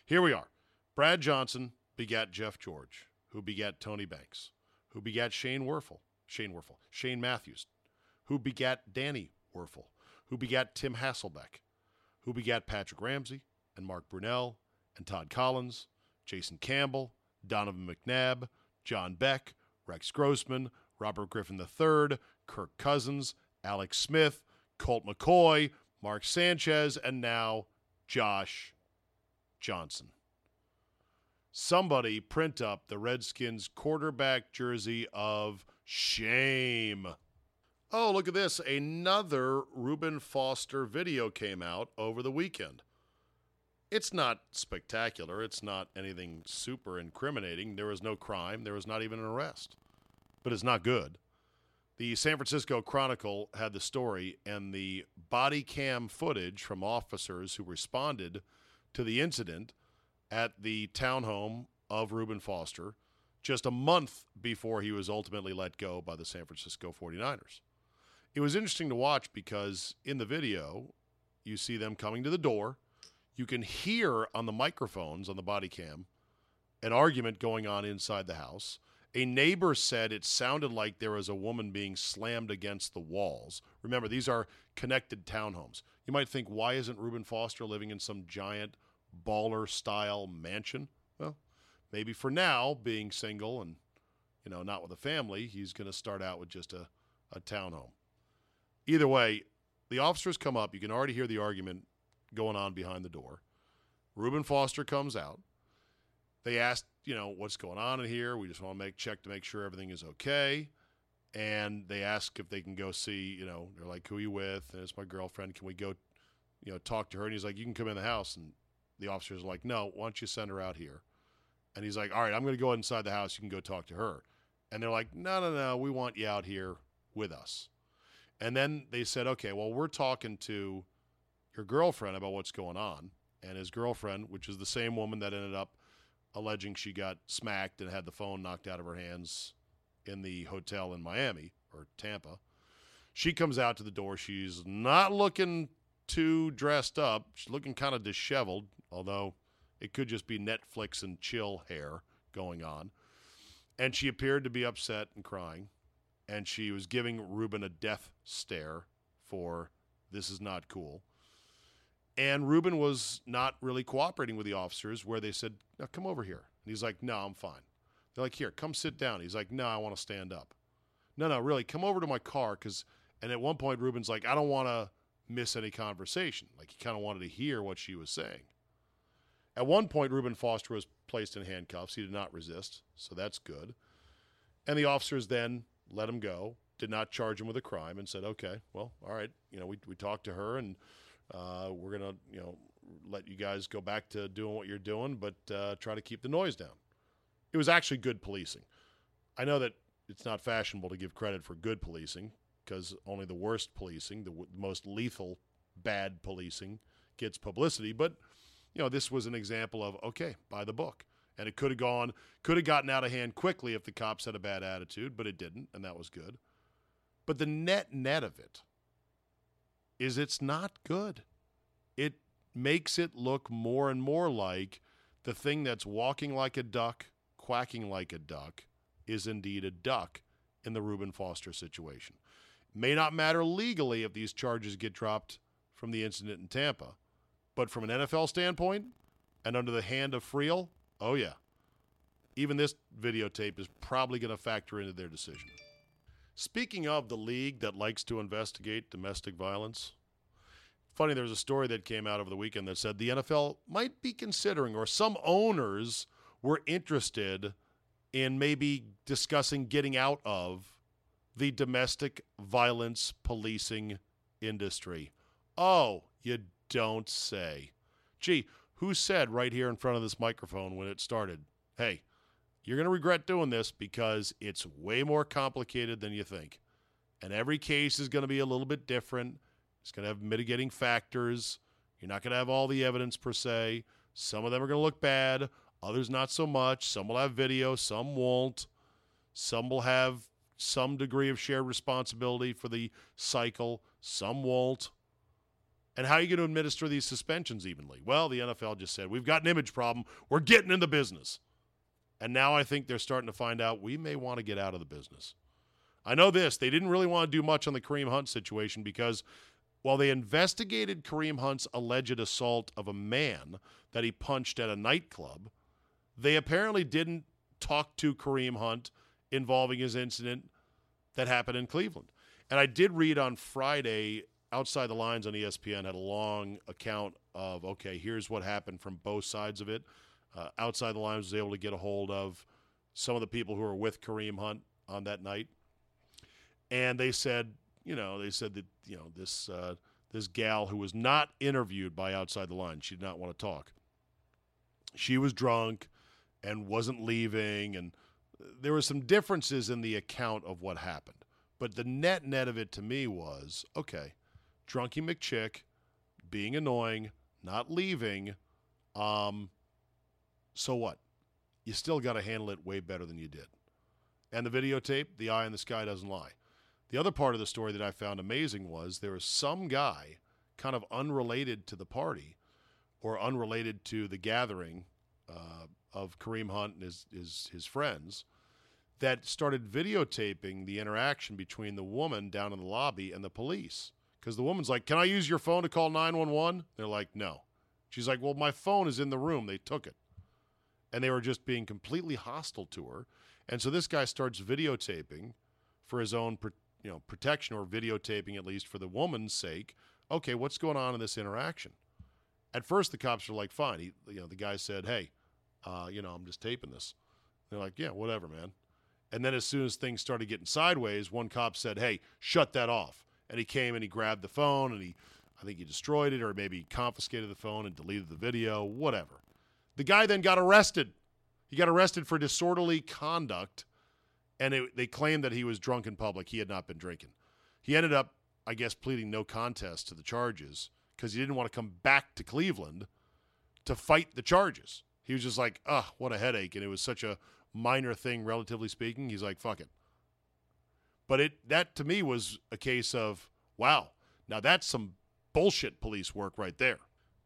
Here we are. Brad Johnson begat Jeff George, who begat Tony Banks, who begat Shane Wuerffel, Shane Wuerffel, Shane Matthews, who begat Danny Wuerffel, who begat Tim Hasselbeck, who begat Patrick Ramsey and Mark Brunell and Todd Collins, Jason Campbell, Donovan McNabb, John Beck, Rex Grossman, Robert Griffin III, Kirk Cousins, Alex Smith, Colt McCoy, Mark Sanchez, and now Josh Johnson. Somebody print up the Redskins quarterback jersey of shame. Oh, look at this. Another Reuben Foster video came out over the weekend. It's not spectacular. It's not anything super incriminating. There was no crime. There was not even an arrest. But it's not good. The San Francisco Chronicle had the story, and the body cam footage from officers who responded to the incident at the townhome of Reuben Foster just a month before he was ultimately let go by the San Francisco 49ers. It was interesting to watch because in the video, you see them coming to the door. You can hear on the microphones on the body cam an argument going on inside the house. A neighbor said it sounded like there was a woman being slammed against the walls. Remember, these are connected townhomes. You might think, why isn't Reuben Foster living in some giant baller style mansion? Well, maybe for now, being single and you know not with a family, he's going to start out with just a, a townhome. Either way, the officers come up. You can already hear the argument going on behind the door. Reuben Foster comes out. They ask, you know, what's going on in here. We just want to make check to make sure everything is okay. And they ask if they can go see, you know, they're like, who are you with? And it's my girlfriend. Can we go, you know, talk to her? And he's like, you can come in the house. And the officers are like, no, why don't you send her out here? And he's like, all right, I'm going to go inside the house. You can go talk to her. And they're like, no, no, no, we want you out here with us. And then they said, okay, well, we're talking to your girlfriend about what's going on. And his girlfriend, which is the same woman that ended up alleging she got smacked and had the phone knocked out of her hands in the hotel in Miami or Tampa, she comes out to the door. She's not looking too dressed up. She's looking kind of disheveled, although it could just be Netflix and chill hair going on. And she appeared to be upset and crying. And she was giving Reuben a death stare for this is not cool. And Reuben was not really cooperating with the officers, where they said, now come over here. And he's like, no, I'm fine. They're like, here, come sit down. He's like, no, I want to stand up. No, no, really, come over to my car. Cause, and at one point, Reuben's like, I don't want to miss any conversation. Like he kind of wanted to hear what she was saying. At one point, Reuben Foster was placed in handcuffs. He did not resist, so that's good. And the officers then let him go, did not charge him with a crime, and said, okay, well, all right, you know, we, we talked to her and uh, we're to, you know, let you guys go back to doing what you're doing, but uh, try to keep the noise down. It was actually good policing. I know that it's not fashionable to give credit for good policing because only the worst policing, the w- most lethal bad policing, gets publicity. But, you know, this was an example of, okay, by the book. And it could have gone, could have gotten out of hand quickly if the cops had a bad attitude, but it didn't, and that was good. But the net net of it is it's not good. It makes it look more and more like the thing that's walking like a duck, quacking like a duck, is indeed a duck in the Reuben Foster situation. May not matter legally if these charges get dropped from the incident in Tampa, but from an NFL standpoint and under the hand of Friel, oh yeah. Even this videotape is probably going to factor into their decision. Speaking of the league that likes to investigate domestic violence, funny, there's a story that came out over the weekend that said the NFL might be considering, or some owners were interested in maybe discussing getting out of the domestic violence policing industry. Oh, you don't say. Gee, who said right here in front of this microphone when it started, hey, you're going to regret doing this because it's way more complicated than you think. And every case is going to be a little bit different. It's going to have mitigating factors. You're not going to have all the evidence per se. Some of them are going to look bad, others not so much. Some will have video, some won't. Some will have some degree of shared responsibility for the cycle, some won't. And how are you going to administer these suspensions evenly? Well, the NFL just said, we've got an image problem. We're getting in the business. And now I think they're starting to find out we may want to get out of the business. I know this. They didn't really want to do much on the Kareem Hunt situation because while they investigated Kareem Hunt's alleged assault of a man that he punched at a nightclub, they apparently didn't talk to Kareem Hunt involving his incident that happened in Cleveland. And I did read on Friday, Outside the Lines on ESPN had a long account of, okay, here's what happened from both sides of it. Uh, Outside the Lines was able to get a hold of some of the people who were with Kareem Hunt on that night. And they said, you know, they said that, you know, this, uh, this gal who was not interviewed by Outside the Lines, she did not want to talk. She was drunk and wasn't leaving and – there were some differences in the account of what happened. But the net net of it to me was okay, Drunky McChick being annoying, not leaving. Um, so what? You still got to handle it way better than you did. And the videotape, the eye in the sky doesn't lie. The other part of the story that I found amazing was there was some guy kind of unrelated to the party or unrelated to the gathering uh, of Kareem Hunt and his, his, his friends that started videotaping the interaction between the woman down in the lobby and the police. Because the woman's like, Can I use your phone to call 911? They're like, No. She's like, Well, my phone is in the room. They took it. And they were just being completely hostile to her. And so this guy starts videotaping for his own you know, protection or videotaping at least for the woman's sake. Okay, what's going on in this interaction? At first, the cops are like, Fine. He, you know, the guy said, Hey, uh, you know, I'm just taping this. They're like, Yeah, whatever, man. And then as soon as things started getting sideways, one cop said, "Hey, shut that off." And he came and he grabbed the phone and he I think he destroyed it or maybe confiscated the phone and deleted the video, whatever. The guy then got arrested. He got arrested for disorderly conduct and it, they claimed that he was drunk in public. He had not been drinking. He ended up, I guess, pleading no contest to the charges because he didn't want to come back to Cleveland to fight the charges. He was just like, "Ugh, what a headache!" And it was such a minor thing, relatively speaking. He's like, fuck it. But it that to me was a case of, wow, now that's some bullshit police work right there.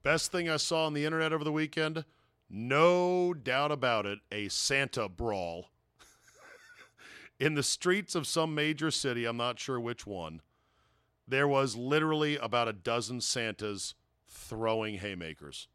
Best thing I saw on the internet over the weekend, no doubt about it, a Santa brawl. In the streets of some major city, I'm not sure which one, there was literally about a dozen Santas throwing haymakers.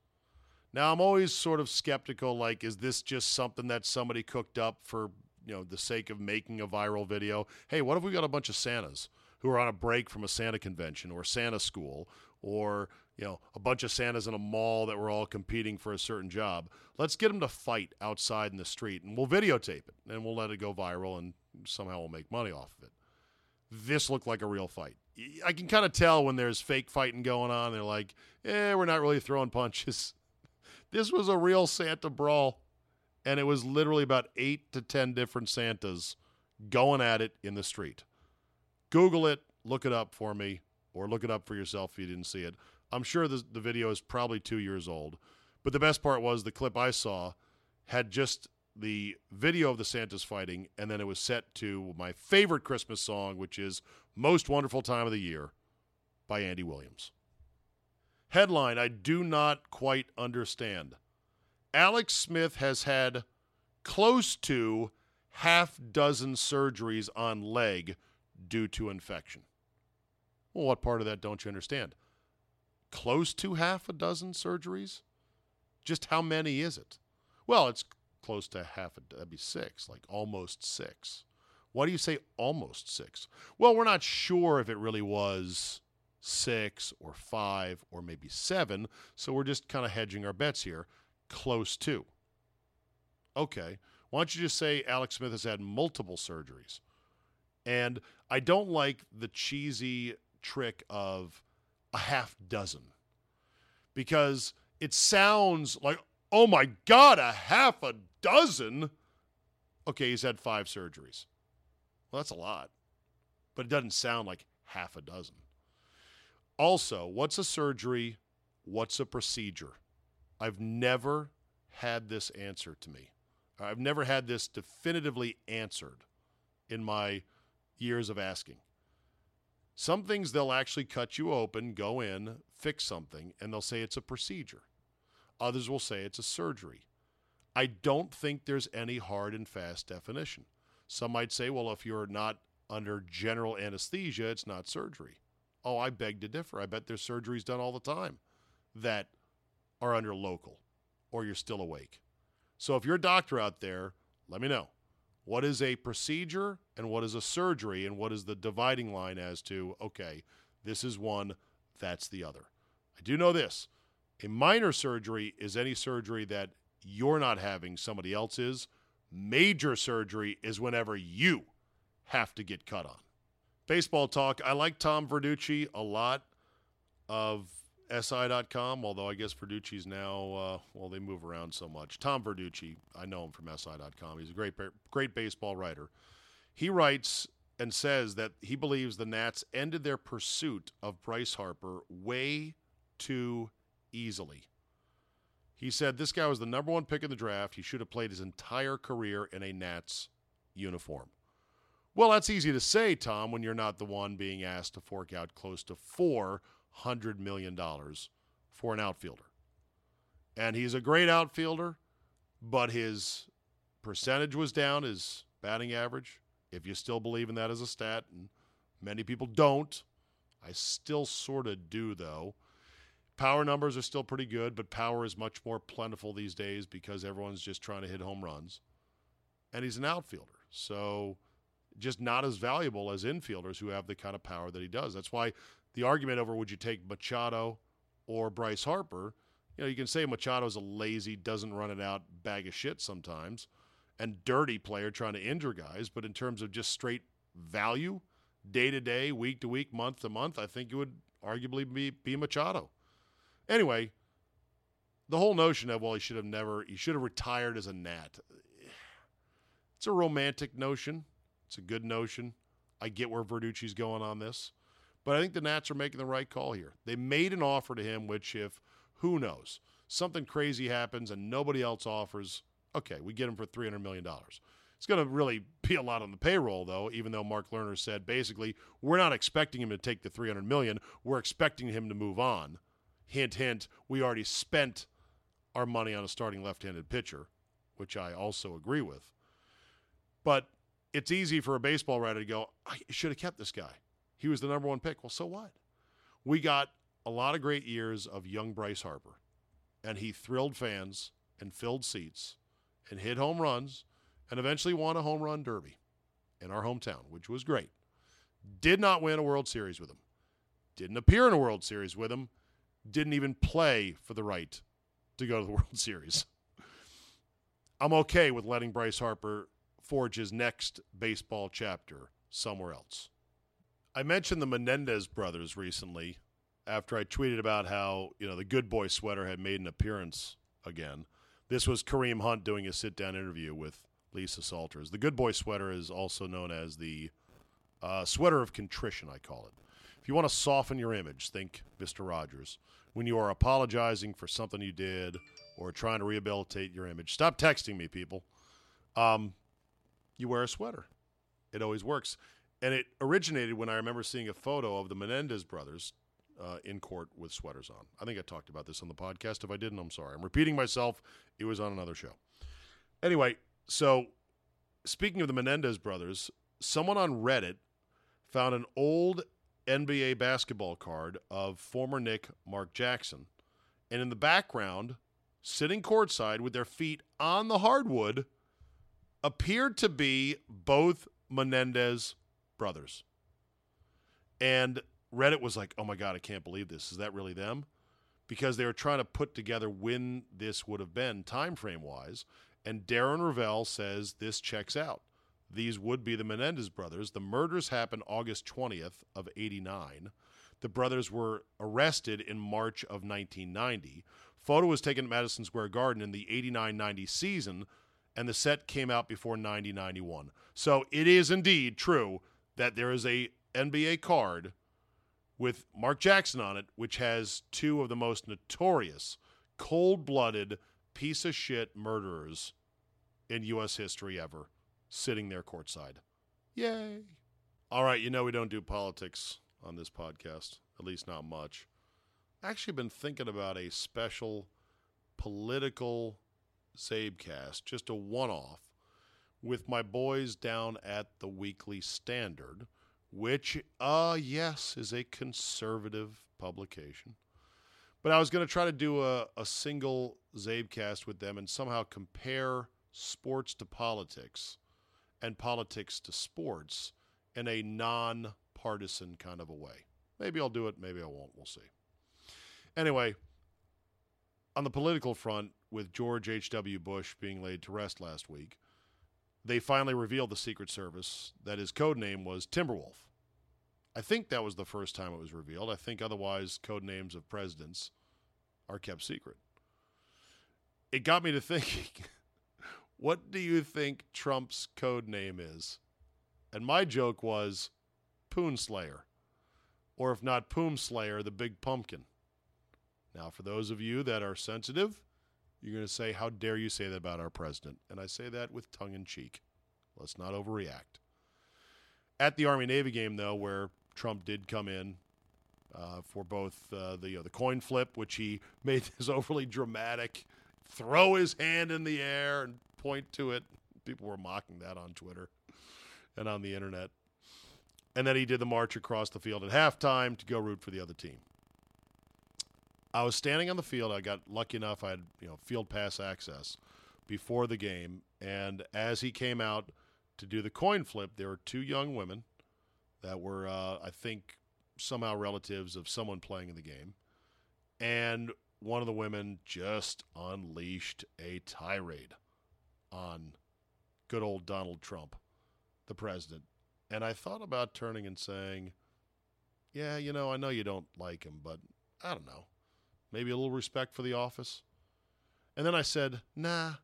Now I'm always sort of skeptical like is this just something that somebody cooked up for, you know, the sake of making a viral video? Hey, what if we got a bunch of Santas who are on a break from a Santa convention or Santa school or, you know, a bunch of Santas in a mall that were all competing for a certain job? Let's get them to fight outside in the street and we'll videotape it and we'll let it go viral and somehow we'll make money off of it. This looked like a real fight. I can kind of tell when there's fake fighting going on. They're like, eh, we're not really throwing punches. This was a real Santa brawl, and it was literally about eight to 10 different Santas going at it in the street. Google it, look it up for me. or look it up for yourself if you didn't see it. I'm sure the, the video is probably two years old. But the best part was the clip I saw had just the video of the Santas fighting, and then it was set to my favorite Christmas song, which is Most Wonderful Time of the Year by Andy Williams. Headline I do not quite understand. Alex Smith has had close to half dozen surgeries on leg due to infection. Well, what part of that don't you understand? Close to half a dozen surgeries? Just how many is it? Well, it's close to half a that'd be six, like almost six. Why do you say almost six? Well, we're not sure if it really was six or five or maybe seven, so we're just kind of hedging our bets here. Close to. Okay. Why don't you just say Alex Smith has had multiple surgeries? And I don't like the cheesy trick of a half dozen because it sounds like, oh my God, a half a dozen? Okay, he's had five surgeries. Well, that's a lot, but it doesn't sound like half a dozen. Also, what's a surgery? What's a procedure? I've never had this answer to me. I've never had this definitively answered in my years of asking. Some things they'll actually cut you open, go in, fix something, and they'll say it's a procedure. Others will say it's a surgery. I don't think there's any hard and fast definition. Some might say, well, if you're not under general anesthesia, it's not surgery. Oh, I beg to differ. I bet there's surgeries done all the time that are under local or you're still awake. So if you're a doctor out there, let me know. What is a procedure and what is a surgery and what is the dividing line as to, okay, this is one, that's the other. I do know this. A minor surgery is any surgery that you're not having, somebody else is. Major surgery is whenever you have to get cut on. Baseball talk. I like Tom Verducci a lot of SI.com, although I guess Verducci's now, uh, well, they move around so much. Tom Verducci, I know him from SI.com. He's a great, great baseball writer. He writes and says that he believes the Nats ended their pursuit of Bryce Harper way too easily. He said this guy was the number one pick in the draft. He should have played his entire career in a Nats uniform. Well, that's easy to say, Tom, when you're not the one being asked to fork out close to $400 million for an outfielder. And he's a great outfielder, but his percentage was down, his batting average, if you still believe in that as a stat. And many people don't. I still sort of do, though. Power numbers are still pretty good, but power is much more plentiful these days because everyone's just trying to hit home runs. And he's an outfielder. So just not as valuable as infielders who have the kind of power that he does. That's why the argument over would you take Machado or Bryce Harper, you know, you can say Machado's a lazy, doesn't run it out bag of shit sometimes, and dirty player trying to injure guys, but in terms of just straight value, day to day, week to week, month to month, I think it would arguably be, be Machado. Anyway, the whole notion of well, he should have never, he should have retired as a Nat. It's a romantic notion. It's a good notion. I get where Verducci's going on this, but I think the Nats are making the right call here. They made an offer to him, which if who knows something crazy happens and nobody else offers, okay, we get him for three hundred million dollars. It's going to really be a lot on the payroll, though. Even though Mark Lerner said basically we're not expecting him to take the three hundred million, we're expecting him to move on. Hint, hint, we already spent our money on a starting left handed pitcher, which I also agree with. But it's easy for a baseball writer to go, I should have kept this guy. He was the number one pick. Well, so what? We got a lot of great years of young Bryce Harper, and he thrilled fans and filled seats and hit home runs and eventually won a home run derby in our hometown, which was great. Did not win a World Series with him. Didn't appear in a World Series with him didn't even play for the right to go to the World Series. I'm okay with letting Bryce Harper forge his next baseball chapter somewhere else. I mentioned the Menendez brothers recently after I tweeted about how, you know, the good boy sweater had made an appearance again. This was Kareem Hunt doing a sit down interview with Lisa Salters. The good boy sweater is also known as the uh, sweater of contrition, I call it If you want to soften your image, think Mr. Rogers. When you are apologizing for something you did or trying to rehabilitate your image, stop texting me, people. Um, you wear a sweater. It always works. And it originated when I remember seeing a photo of the Menendez brothers uh, in court with sweaters on. I think I talked about this on the podcast. If I didn't, I'm sorry. I'm repeating myself. It was on another show. Anyway, so speaking of the Menendez brothers, someone on Reddit found an old NBA basketball card of former Knick Mark Jackson. And in the background, sitting courtside with their feet on the hardwood, appeared to be both Menendez brothers. And Reddit was like, oh my God, I can't believe this. Is that really them? Because they were trying to put together when this would have been time frame wise. And Darren Rovell says this checks out. These would be the Menendez brothers. The murders happened August 20th of 89. The brothers were arrested in March of 1990. Photo was taken at Madison Square Garden in the 89-90 season, and the set came out before 90-91. So it is indeed true that there is a NBA card with Mark Jackson on it, which has two of the most notorious, cold-blooded piece of shit murderers in U.S. history ever sitting there courtside. Yay. All right, you know we don't do politics on this podcast, at least not much. Actually been thinking about a special political Czabecast, just a one off, with my boys down at the Weekly Standard, which, uh, yes, is a conservative publication. But I was going to try to do a, a single Czabecast with them and somehow compare sports to politics and politics to sports in a non-partisan kind of a way. Maybe I'll do it, maybe I won't. We'll see. Anyway, on the political front, with George H.W. Bush being laid to rest last week, they finally revealed the Secret Service that his code name was Timberwolf. I think that was the first time it was revealed. I think otherwise, code names of presidents are kept secret. It got me to thinking what do you think Trump's code name is? And my joke was Poon Slayer. Or if not Poom Slayer, the Big Pumpkin. Now, for those of you that are sensitive, you're going to say, How dare you say that about our president? And I say that with tongue in cheek. Let's not overreact. At the Army Navy game, though, where Trump did come in uh, for both uh, the, you know, the coin flip, which he made this overly dramatic throw his hand in the air and point to it. People were mocking that on Twitter and on the internet. And then he did the march across the field at halftime to go root for the other team. I was standing on the field. I got lucky enough. I had you know field pass access before the game, and as he came out to do the coin flip, there were two young women that were, uh, I think, somehow relatives of someone playing in the game, and one of the women just unleashed a tirade on good old Donald Trump, the president. And I thought about turning and saying, yeah, you know, I know you don't like him, but I don't know. Maybe a little respect for the office. And then I said, nah,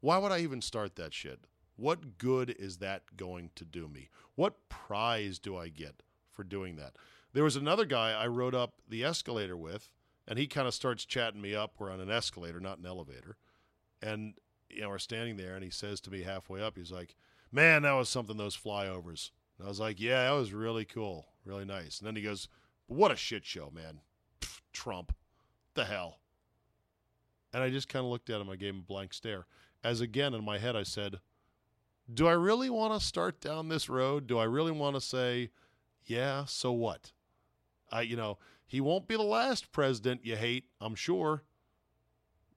why would I even start that shit? What good is that going to do me? What prize do I get for doing that? There was another guy I rode up the escalator with, and he kind of starts chatting me up. We're on an escalator, not an elevator. And you know, we're standing there, and he says to me halfway up, he's like, "Man, that was something. Those flyovers." And I was like, "Yeah, that was really cool, really nice." And then he goes, "What a shit show, man! Pff, Trump, the hell." And I just kind of looked at him. I gave him a blank stare. As again in my head, I said, "Do I really want to start down this road? Do I really want to say, yeah, so what?" I, you know, he won't be the last president you hate. I'm sure.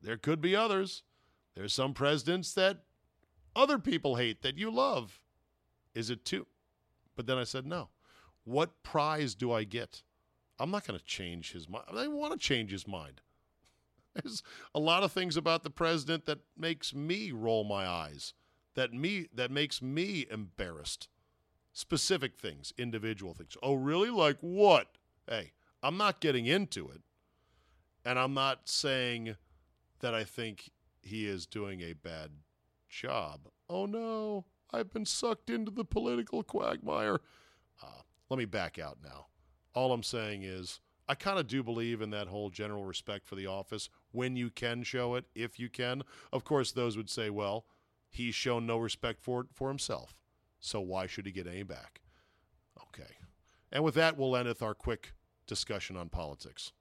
There could be others. There's some presidents that other people hate that you love. Is it too? But then I said, no. What prize do I get? I'm not going to change his mind. I want to change his mind. There's a lot of things about the president that makes me roll my eyes, that me that makes me embarrassed. Specific things, individual things. Oh, really? Like what? Hey, I'm not getting into it. And I'm not saying that I think he is doing a bad job. Oh no, I've been sucked into the political quagmire. Uh, let me back out now. All I'm saying is I kind of do believe in that whole general respect for the office when you can show it, if you can. Of course, those would say, well, he's shown no respect for it for himself. So why should he get any back? Okay. And with that, we'll end with our quick discussion on politics.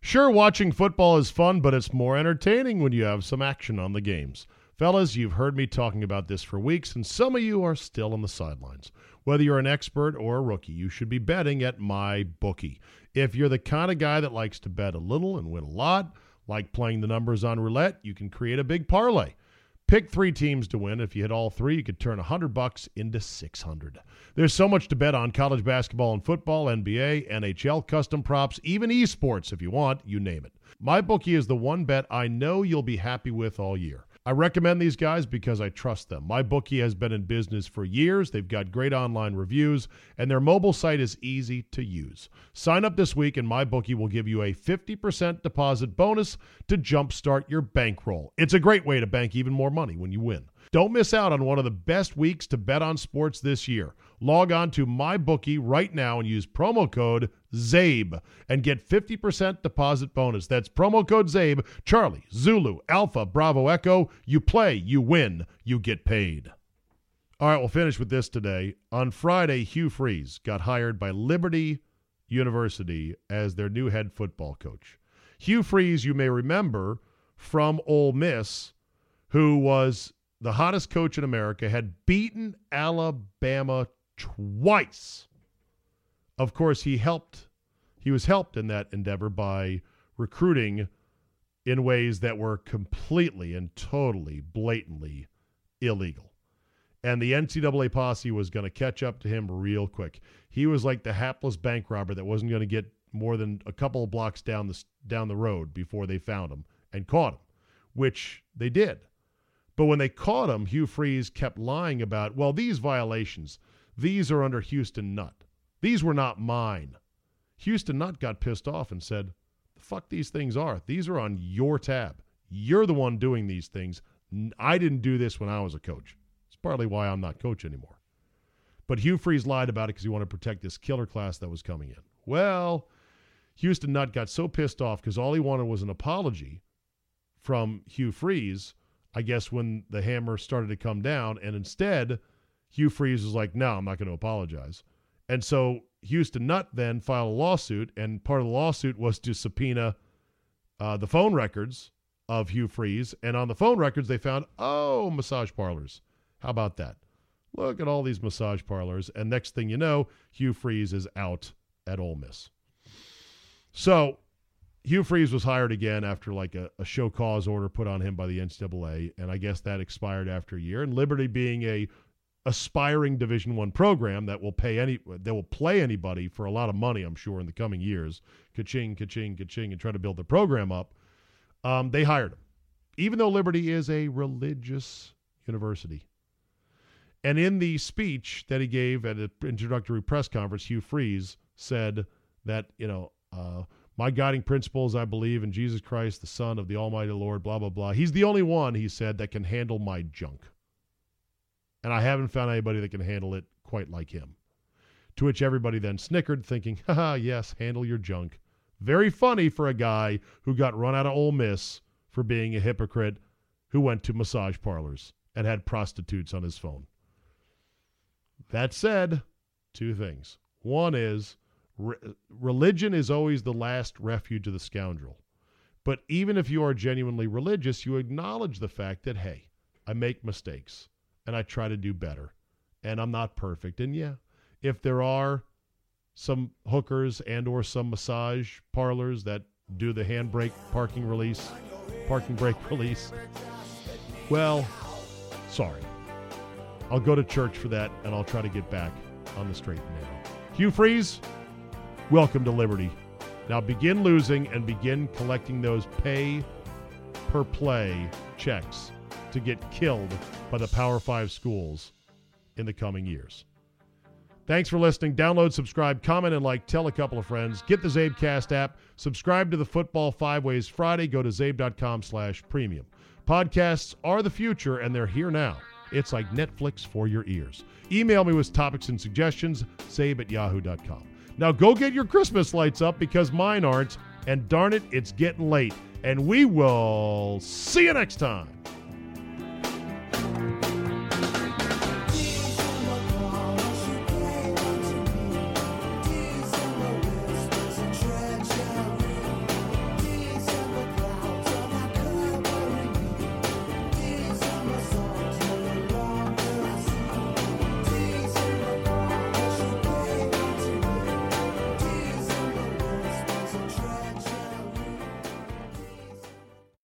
Sure, watching football is fun, but it's more entertaining when you have some action on the games. Fellas, you've heard me talking about this for weeks, and some of you are still on the sidelines. Whether you're an expert or a rookie, you should be betting at my bookie. If you're the kind of guy that likes to bet a little and win a lot, like playing the numbers on roulette, you can create a big parlay. Pick three teams to win. If you hit all three, you could turn 100 bucks into 600. There's so much to bet on college basketball and football, NBA, NHL, custom props, even esports if you want, you name it. My bookie is the one bet I know you'll be happy with all year. I recommend these guys because I trust them. My bookie has been in business for years. They've got great online reviews, and their mobile site is easy to use. Sign up this week, and my bookie will give you a 50% deposit bonus to jumpstart your bankroll. It's a great way to bank even more money when you win. Don't miss out on one of the best weeks to bet on sports this year. Log on to MyBookie right now and use promo code CZABE and get 50% deposit bonus. That's promo code CZABE, Charlie, Zulu, Alpha, Bravo, Echo. You play, you win, you get paid. All right, we'll finish with this today. On Friday, Hugh Freeze got hired by Liberty University as their new head football coach. Hugh Freeze, you may remember from Ole Miss, who was the hottest coach in America, had beaten Alabama twice. Of course, he helped. He was helped in that endeavor by recruiting in ways that were completely and totally, blatantly illegal. And the NCAA posse was going to catch up to him real quick. He was like the hapless bank robber that wasn't going to get more than a couple of blocks down the down the road before they found him and caught him, which they did. But when they caught him, Hugh Freeze kept lying about, well, these violations, these are under Houston Nutt. These were not mine. Houston Nutt got pissed off and said, the fuck these things are. These are on your tab. You're the one doing these things. I didn't do this when I was a coach. It's partly why I'm not coach anymore. But Hugh Freeze lied about it because he wanted to protect this killer class that was coming in. Well, Houston Nutt got so pissed off because all he wanted was an apology from Hugh Freeze I guess, when the hammer started to come down. And instead, Hugh Freeze was like, no, I'm not going to apologize. And so Houston Nutt then filed a lawsuit, and part of the lawsuit was to subpoena uh, the phone records of Hugh Freeze. And on the phone records, they found, oh, massage parlors. How about that? Look at all these massage parlors. And next thing you know, Hugh Freeze is out at Ole Miss. So Hugh Freeze was hired again after like a, a, show cause order put on him by the NCAA, and I guess that expired after a year. And Liberty, being a aspiring Division One program that will pay any that will play anybody for a lot of money, I'm sure in the coming years, Kaching, kaching, ka-ching, and try to build the program up. Um, they hired him, even though Liberty is a religious university. And in the speech that he gave at an introductory press conference, Hugh Freeze said that you know. Uh, my guiding principles, I believe in Jesus Christ, the Son of the Almighty Lord, blah, blah, blah. He's the only one, he said, that can handle my junk. And I haven't found anybody that can handle it quite like him. To which everybody then snickered, thinking, haha, yes, handle your junk. Very funny for a guy who got run out of Ole Miss for being a hypocrite who went to massage parlors and had prostitutes on his phone. That said, two things. One is Re- religion is always the last refuge of the scoundrel. But even if you are genuinely religious, you acknowledge the fact that, hey, I make mistakes and I try to do better and I'm not perfect. And yeah, if there are some hookers and or some massage parlors that do the handbrake parking release, parking brake release, well, sorry. I'll go to church for that and I'll try to get back on the straight and narrow. Hugh Freeze, Welcome to Liberty. Now begin losing and begin collecting those pay per play checks to get killed by the Power 5 schools in the coming years. Thanks for listening. Download, subscribe, comment, and like. Tell a couple of friends. Get the Czabecast app. Subscribe to the Football Five Ways Friday. Go to czabe.com slash premium. Podcasts are the future, and they're here now. It's like Netflix for your ears. Email me with topics and suggestions, czabe at yahoo.com. Now go get your Christmas lights up because mine aren't. And darn it, it's getting late. And we will see you next time.